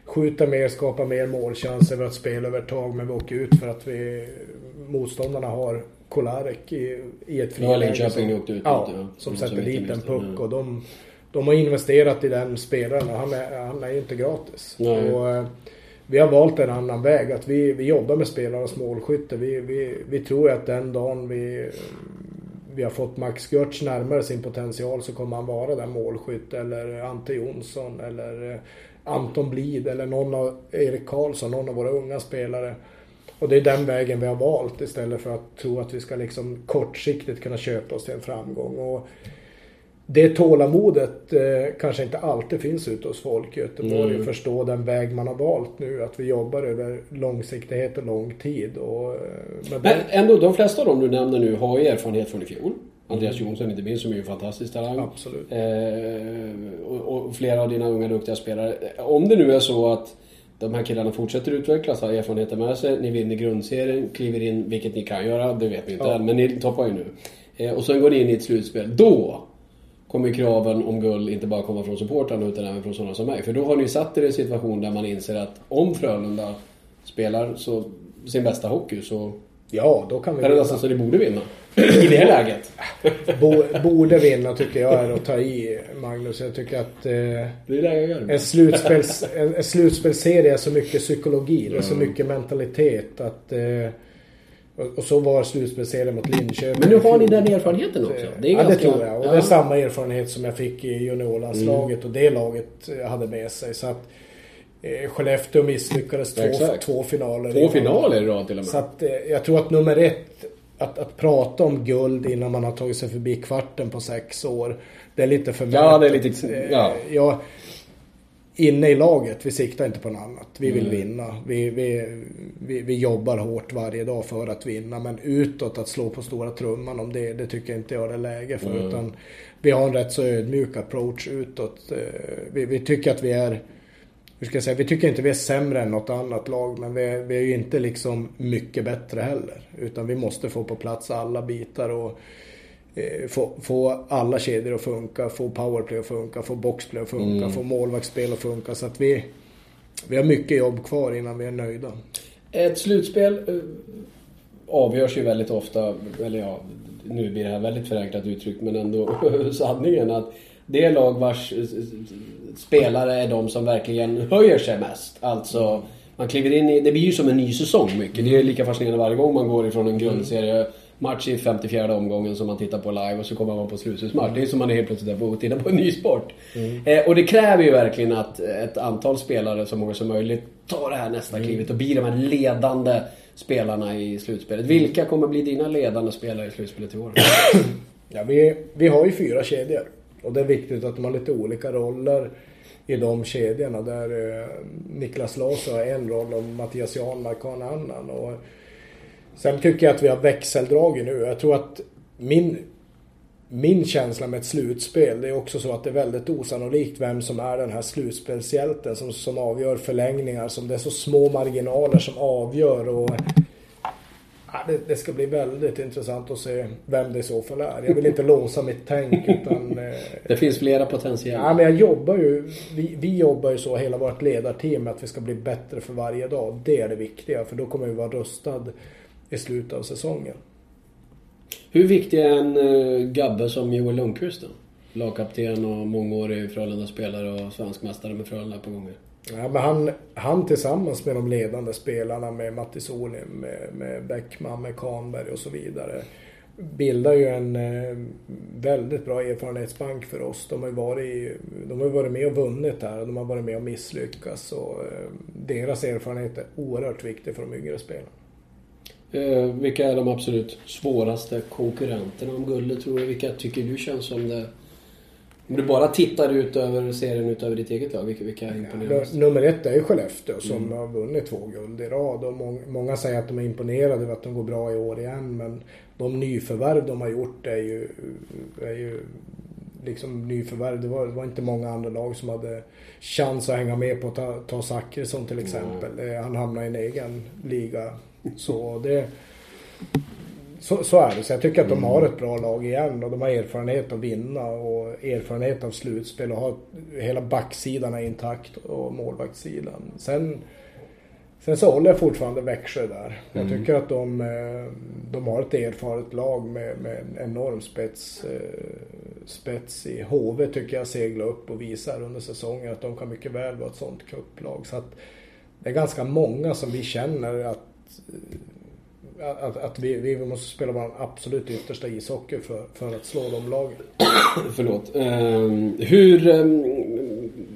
skjuter mer, skapar mer målchanser, vi har ett spelövertag men vi åker ut för att vi motståndarna har Kolarek i, i ett friläge Linköping som- ni åkte ut Ja, ja. som Som sätter dit en puck ja. och de, de har investerat i den spelaren och han är, han är ju inte gratis. Nej. Och, eh, vi har valt en annan väg. Att vi, vi jobbar med spelarnas målskytte. Vi, vi, vi tror att den dagen vi, vi har fått Max Götz närmare sin potential så kommer han vara den målskytt. Eller Ante Jonsson eller eh, Anton Blid eller någon av Erik Karlsson, någon av våra unga spelare. Och det är den vägen vi har valt istället för att tro att vi ska liksom kortsiktigt kunna köpa oss till en framgång. Och det tålamodet eh, kanske inte alltid finns ute hos folk i Göteborg Mm. förstå den väg man har valt nu. Att vi jobbar över långsiktighet och lång tid. Och, eh, Men den, ändå, de flesta av dem du nämner nu har ju erfarenhet från i fjol. Andreas Jonsson inte minst som är ju en fantastisk talang. Absolut. Eh, och, och flera av dina unga duktiga spelare. Om det nu är så att de här killarna fortsätter utvecklas, har erfarenheter med sig. Ni vinner grundserien, kliver in, vilket ni kan göra, det vet ni inte Ja. än, men ni toppar ju nu. Eh, och sen går ni in i ett slutspel. Då kommer kraven om guld inte bara komma från supportrarna utan även från sådana som mig. För då har ni satt er i en situation där man inser att om Frölunda spelar så, sin bästa hockey så Ja, då kan vi är det nästan så ni borde vinna. I det läget. Bo, borde vinna tycker jag är att ta i Magnus. Jag tycker att eh, en, slutspels, en, en slutspelsserie är så mycket psykologi. Det är så mycket mentalitet. Att, eh, och, så var slutspelsserien mot Linköping. Men nu har ni den erfarenheten också. Det är ja, ganska, det tror jag. Och ja. det är samma erfarenhet som jag fick i juniorlandslaget och det laget eh, hade med sig. Så att eh, Skellefteå misslyckades två, Exakt. två finaler. Två finaler i rad till och med. Så att, eh, jag tror att nummer ett, att, att prata om guld innan man har tagit sig förbi kvarten på sex år. Det är lite för Ja, det är lite- Eh, ja. Jag, inne i laget, vi siktar inte på något annat. Vi vill Mm. vinna. Vi, vi, vi, vi jobbar hårt varje dag för att vinna. Men utåt att slå på stora trumman om det, det tycker jag inte jag det är läge för. Mm. Utan vi har en rätt så ödmjuk approach utåt. Eh, Vi, vi tycker att vi är hur ska jag säga, vi tycker inte vi är sämre än något annat lag men vi är, vi är ju inte liksom mycket bättre heller. Utan vi måste få på plats alla bitar och få, få alla kedjor att funka, få powerplay att funka, få boxplay att funka, få målvaktsspel att funka. Så att vi, vi har mycket jobb kvar innan vi är nöjda. Ett slutspel eh, avgörs ju väldigt ofta, eller ja, nu blir det här väldigt förenklat uttryckt, men ändå sanningen att det är lag vars eh, spelare är de som verkligen höjer sig mest. Alltså, man kliver in i, det blir ju som en ny säsong mycket. Det är lika fascinerande varje gång man går ifrån en grundserie match i 54 omgången som man tittar på live och så kommer man på slutspelsmatch. Det är som man är helt plötsligt där och tittar på en ny sport. Eh, och det kräver ju verkligen att ett antal spelare, så många som möjligt, tar det här nästa klivet och blir de här ledande spelarna i slutspelet. Vilka kommer bli dina ledande spelare i slutspelet i år? Ja, vi, vi har ju fyra kedjor. Och det är viktigt att de har lite olika roller i de kedjorna. Där eh, Niklas Larsson har en roll och Mattias Janmark har en annan. Och sen tycker jag att vi har växeldrag nu. Jag tror att min, min känsla med ett slutspel, det är också så att det är väldigt osannolikt vem som är den här slutspelshjälten som, som avgör förlängningar. Som det är så små marginaler som avgör. Och Ja, det, det ska bli väldigt intressant att se vem det i så fall är. Jag vill inte låsa mitt tänk utan... Eh, Det finns flera potentiella. ja, men jag jobbar ju... Vi, vi jobbar ju så, hela vårt ledarteam, att vi ska bli bättre för varje dag. Det är det viktiga, för då kommer vi vara rustad i slutet av säsongen. Hur viktig är en uh, gabbe som Joel Lundqvist då? Lagkapten och mångårig Frölunda-spelare och svensk mästare med Frölunda på gånger. Ja, men han, han tillsammans med de ledande spelarna, med Matti Solim, med, med Bäckman, med Kahnberg och så vidare. Bildar ju en eh, väldigt bra erfarenhetsbank för oss. De har ju varit, de har varit med och vunnit här och de har varit med och misslyckats. Och, eh, deras erfarenhet är oerhört viktig för de yngre spelarna. Eh, vilka är de absolut svåraste konkurrenterna om guldet tror du? Vilka tycker du känns som det... Om du bara tittar ut över serien utöver ditt eget lag, vilka, vilka imponerar mest? Nummer ett är ju Skellefteå som har vunnit två guld i rad. Och må- många säger att de är imponerade över att de går bra i år igen. Men de nyförvärv de har gjort är ju, är ju liksom nyförvärv. Det var, det var inte många andra lag som hade chans att hänga med på att ta, ta Zachrisson till exempel. Eh, Han hamnade i en egen liga. Så det... Så, så är det. Så jag tycker att de har ett bra lag igen och de har erfarenhet att vinna och erfarenhet av slutspel och har hela backsidan är intakt och målvaktssidan. Sen, sen så håller jag fortfarande Växjö där. Jag tycker att de, eh, de har ett erfaret lag med, med en enorm spets, eh, spets i HV tycker jag seglar upp och visar under säsongen att de kan mycket väl vara ett sånt kupplag. Så att det är ganska många som vi känner att Eh, att, att vi, vi måste spela vår absolut yttersta ishockey för, för att slå de lagen. Förlåt. Ehm, hur, ehm,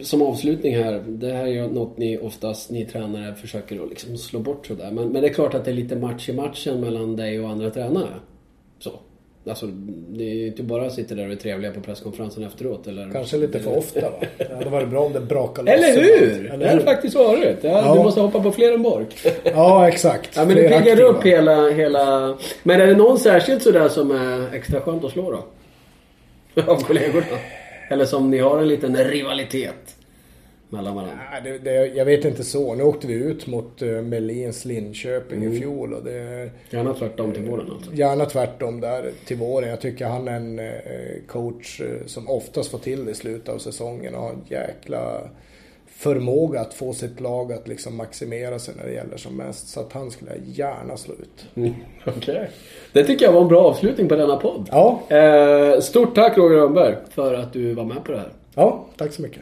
som avslutning här, det här är ju något ni oftast, ni tränare, försöker att liksom slå bort sådär. Men, men det är klart att det är lite match i matchen mellan dig och andra tränare. Så. Alltså, det är ju inte bara att sitta där och är trevliga på presskonferensen efteråt eller... Kanske lite för ofta va? Det hade varit bra om det brakade loss Eller hur! ibland. det har det faktiskt varit. Ja, Ja. Du måste hoppa på fler än Bork. Ja, exakt. Ja, men det piggar upp hela, hela... Men är det någon särskilt sådär som är extra skönt att slå då? Av kollegorna? Eller som ni har en liten rivalitet? Mellan varandra? Nej, det, det, jag vet inte så. Nu åkte vi ut mot uh, Melins Linköping Mm. i fjol. Och det, Gärna tvärtom till våren alltså. gärna tvärtom där till våren. Jag tycker han är en eh, coach eh, som oftast får till det i slutet av säsongen och har en jäkla förmåga att få sitt lag att liksom maximera sig när det gäller som mest. Så att han skulle jag gärna slå ut. Mm, Okej. Det tycker jag var en bra avslutning på denna podd. Ja, Eh, stort tack Roger Rönnberg för att du var med på det här. ja tack så mycket.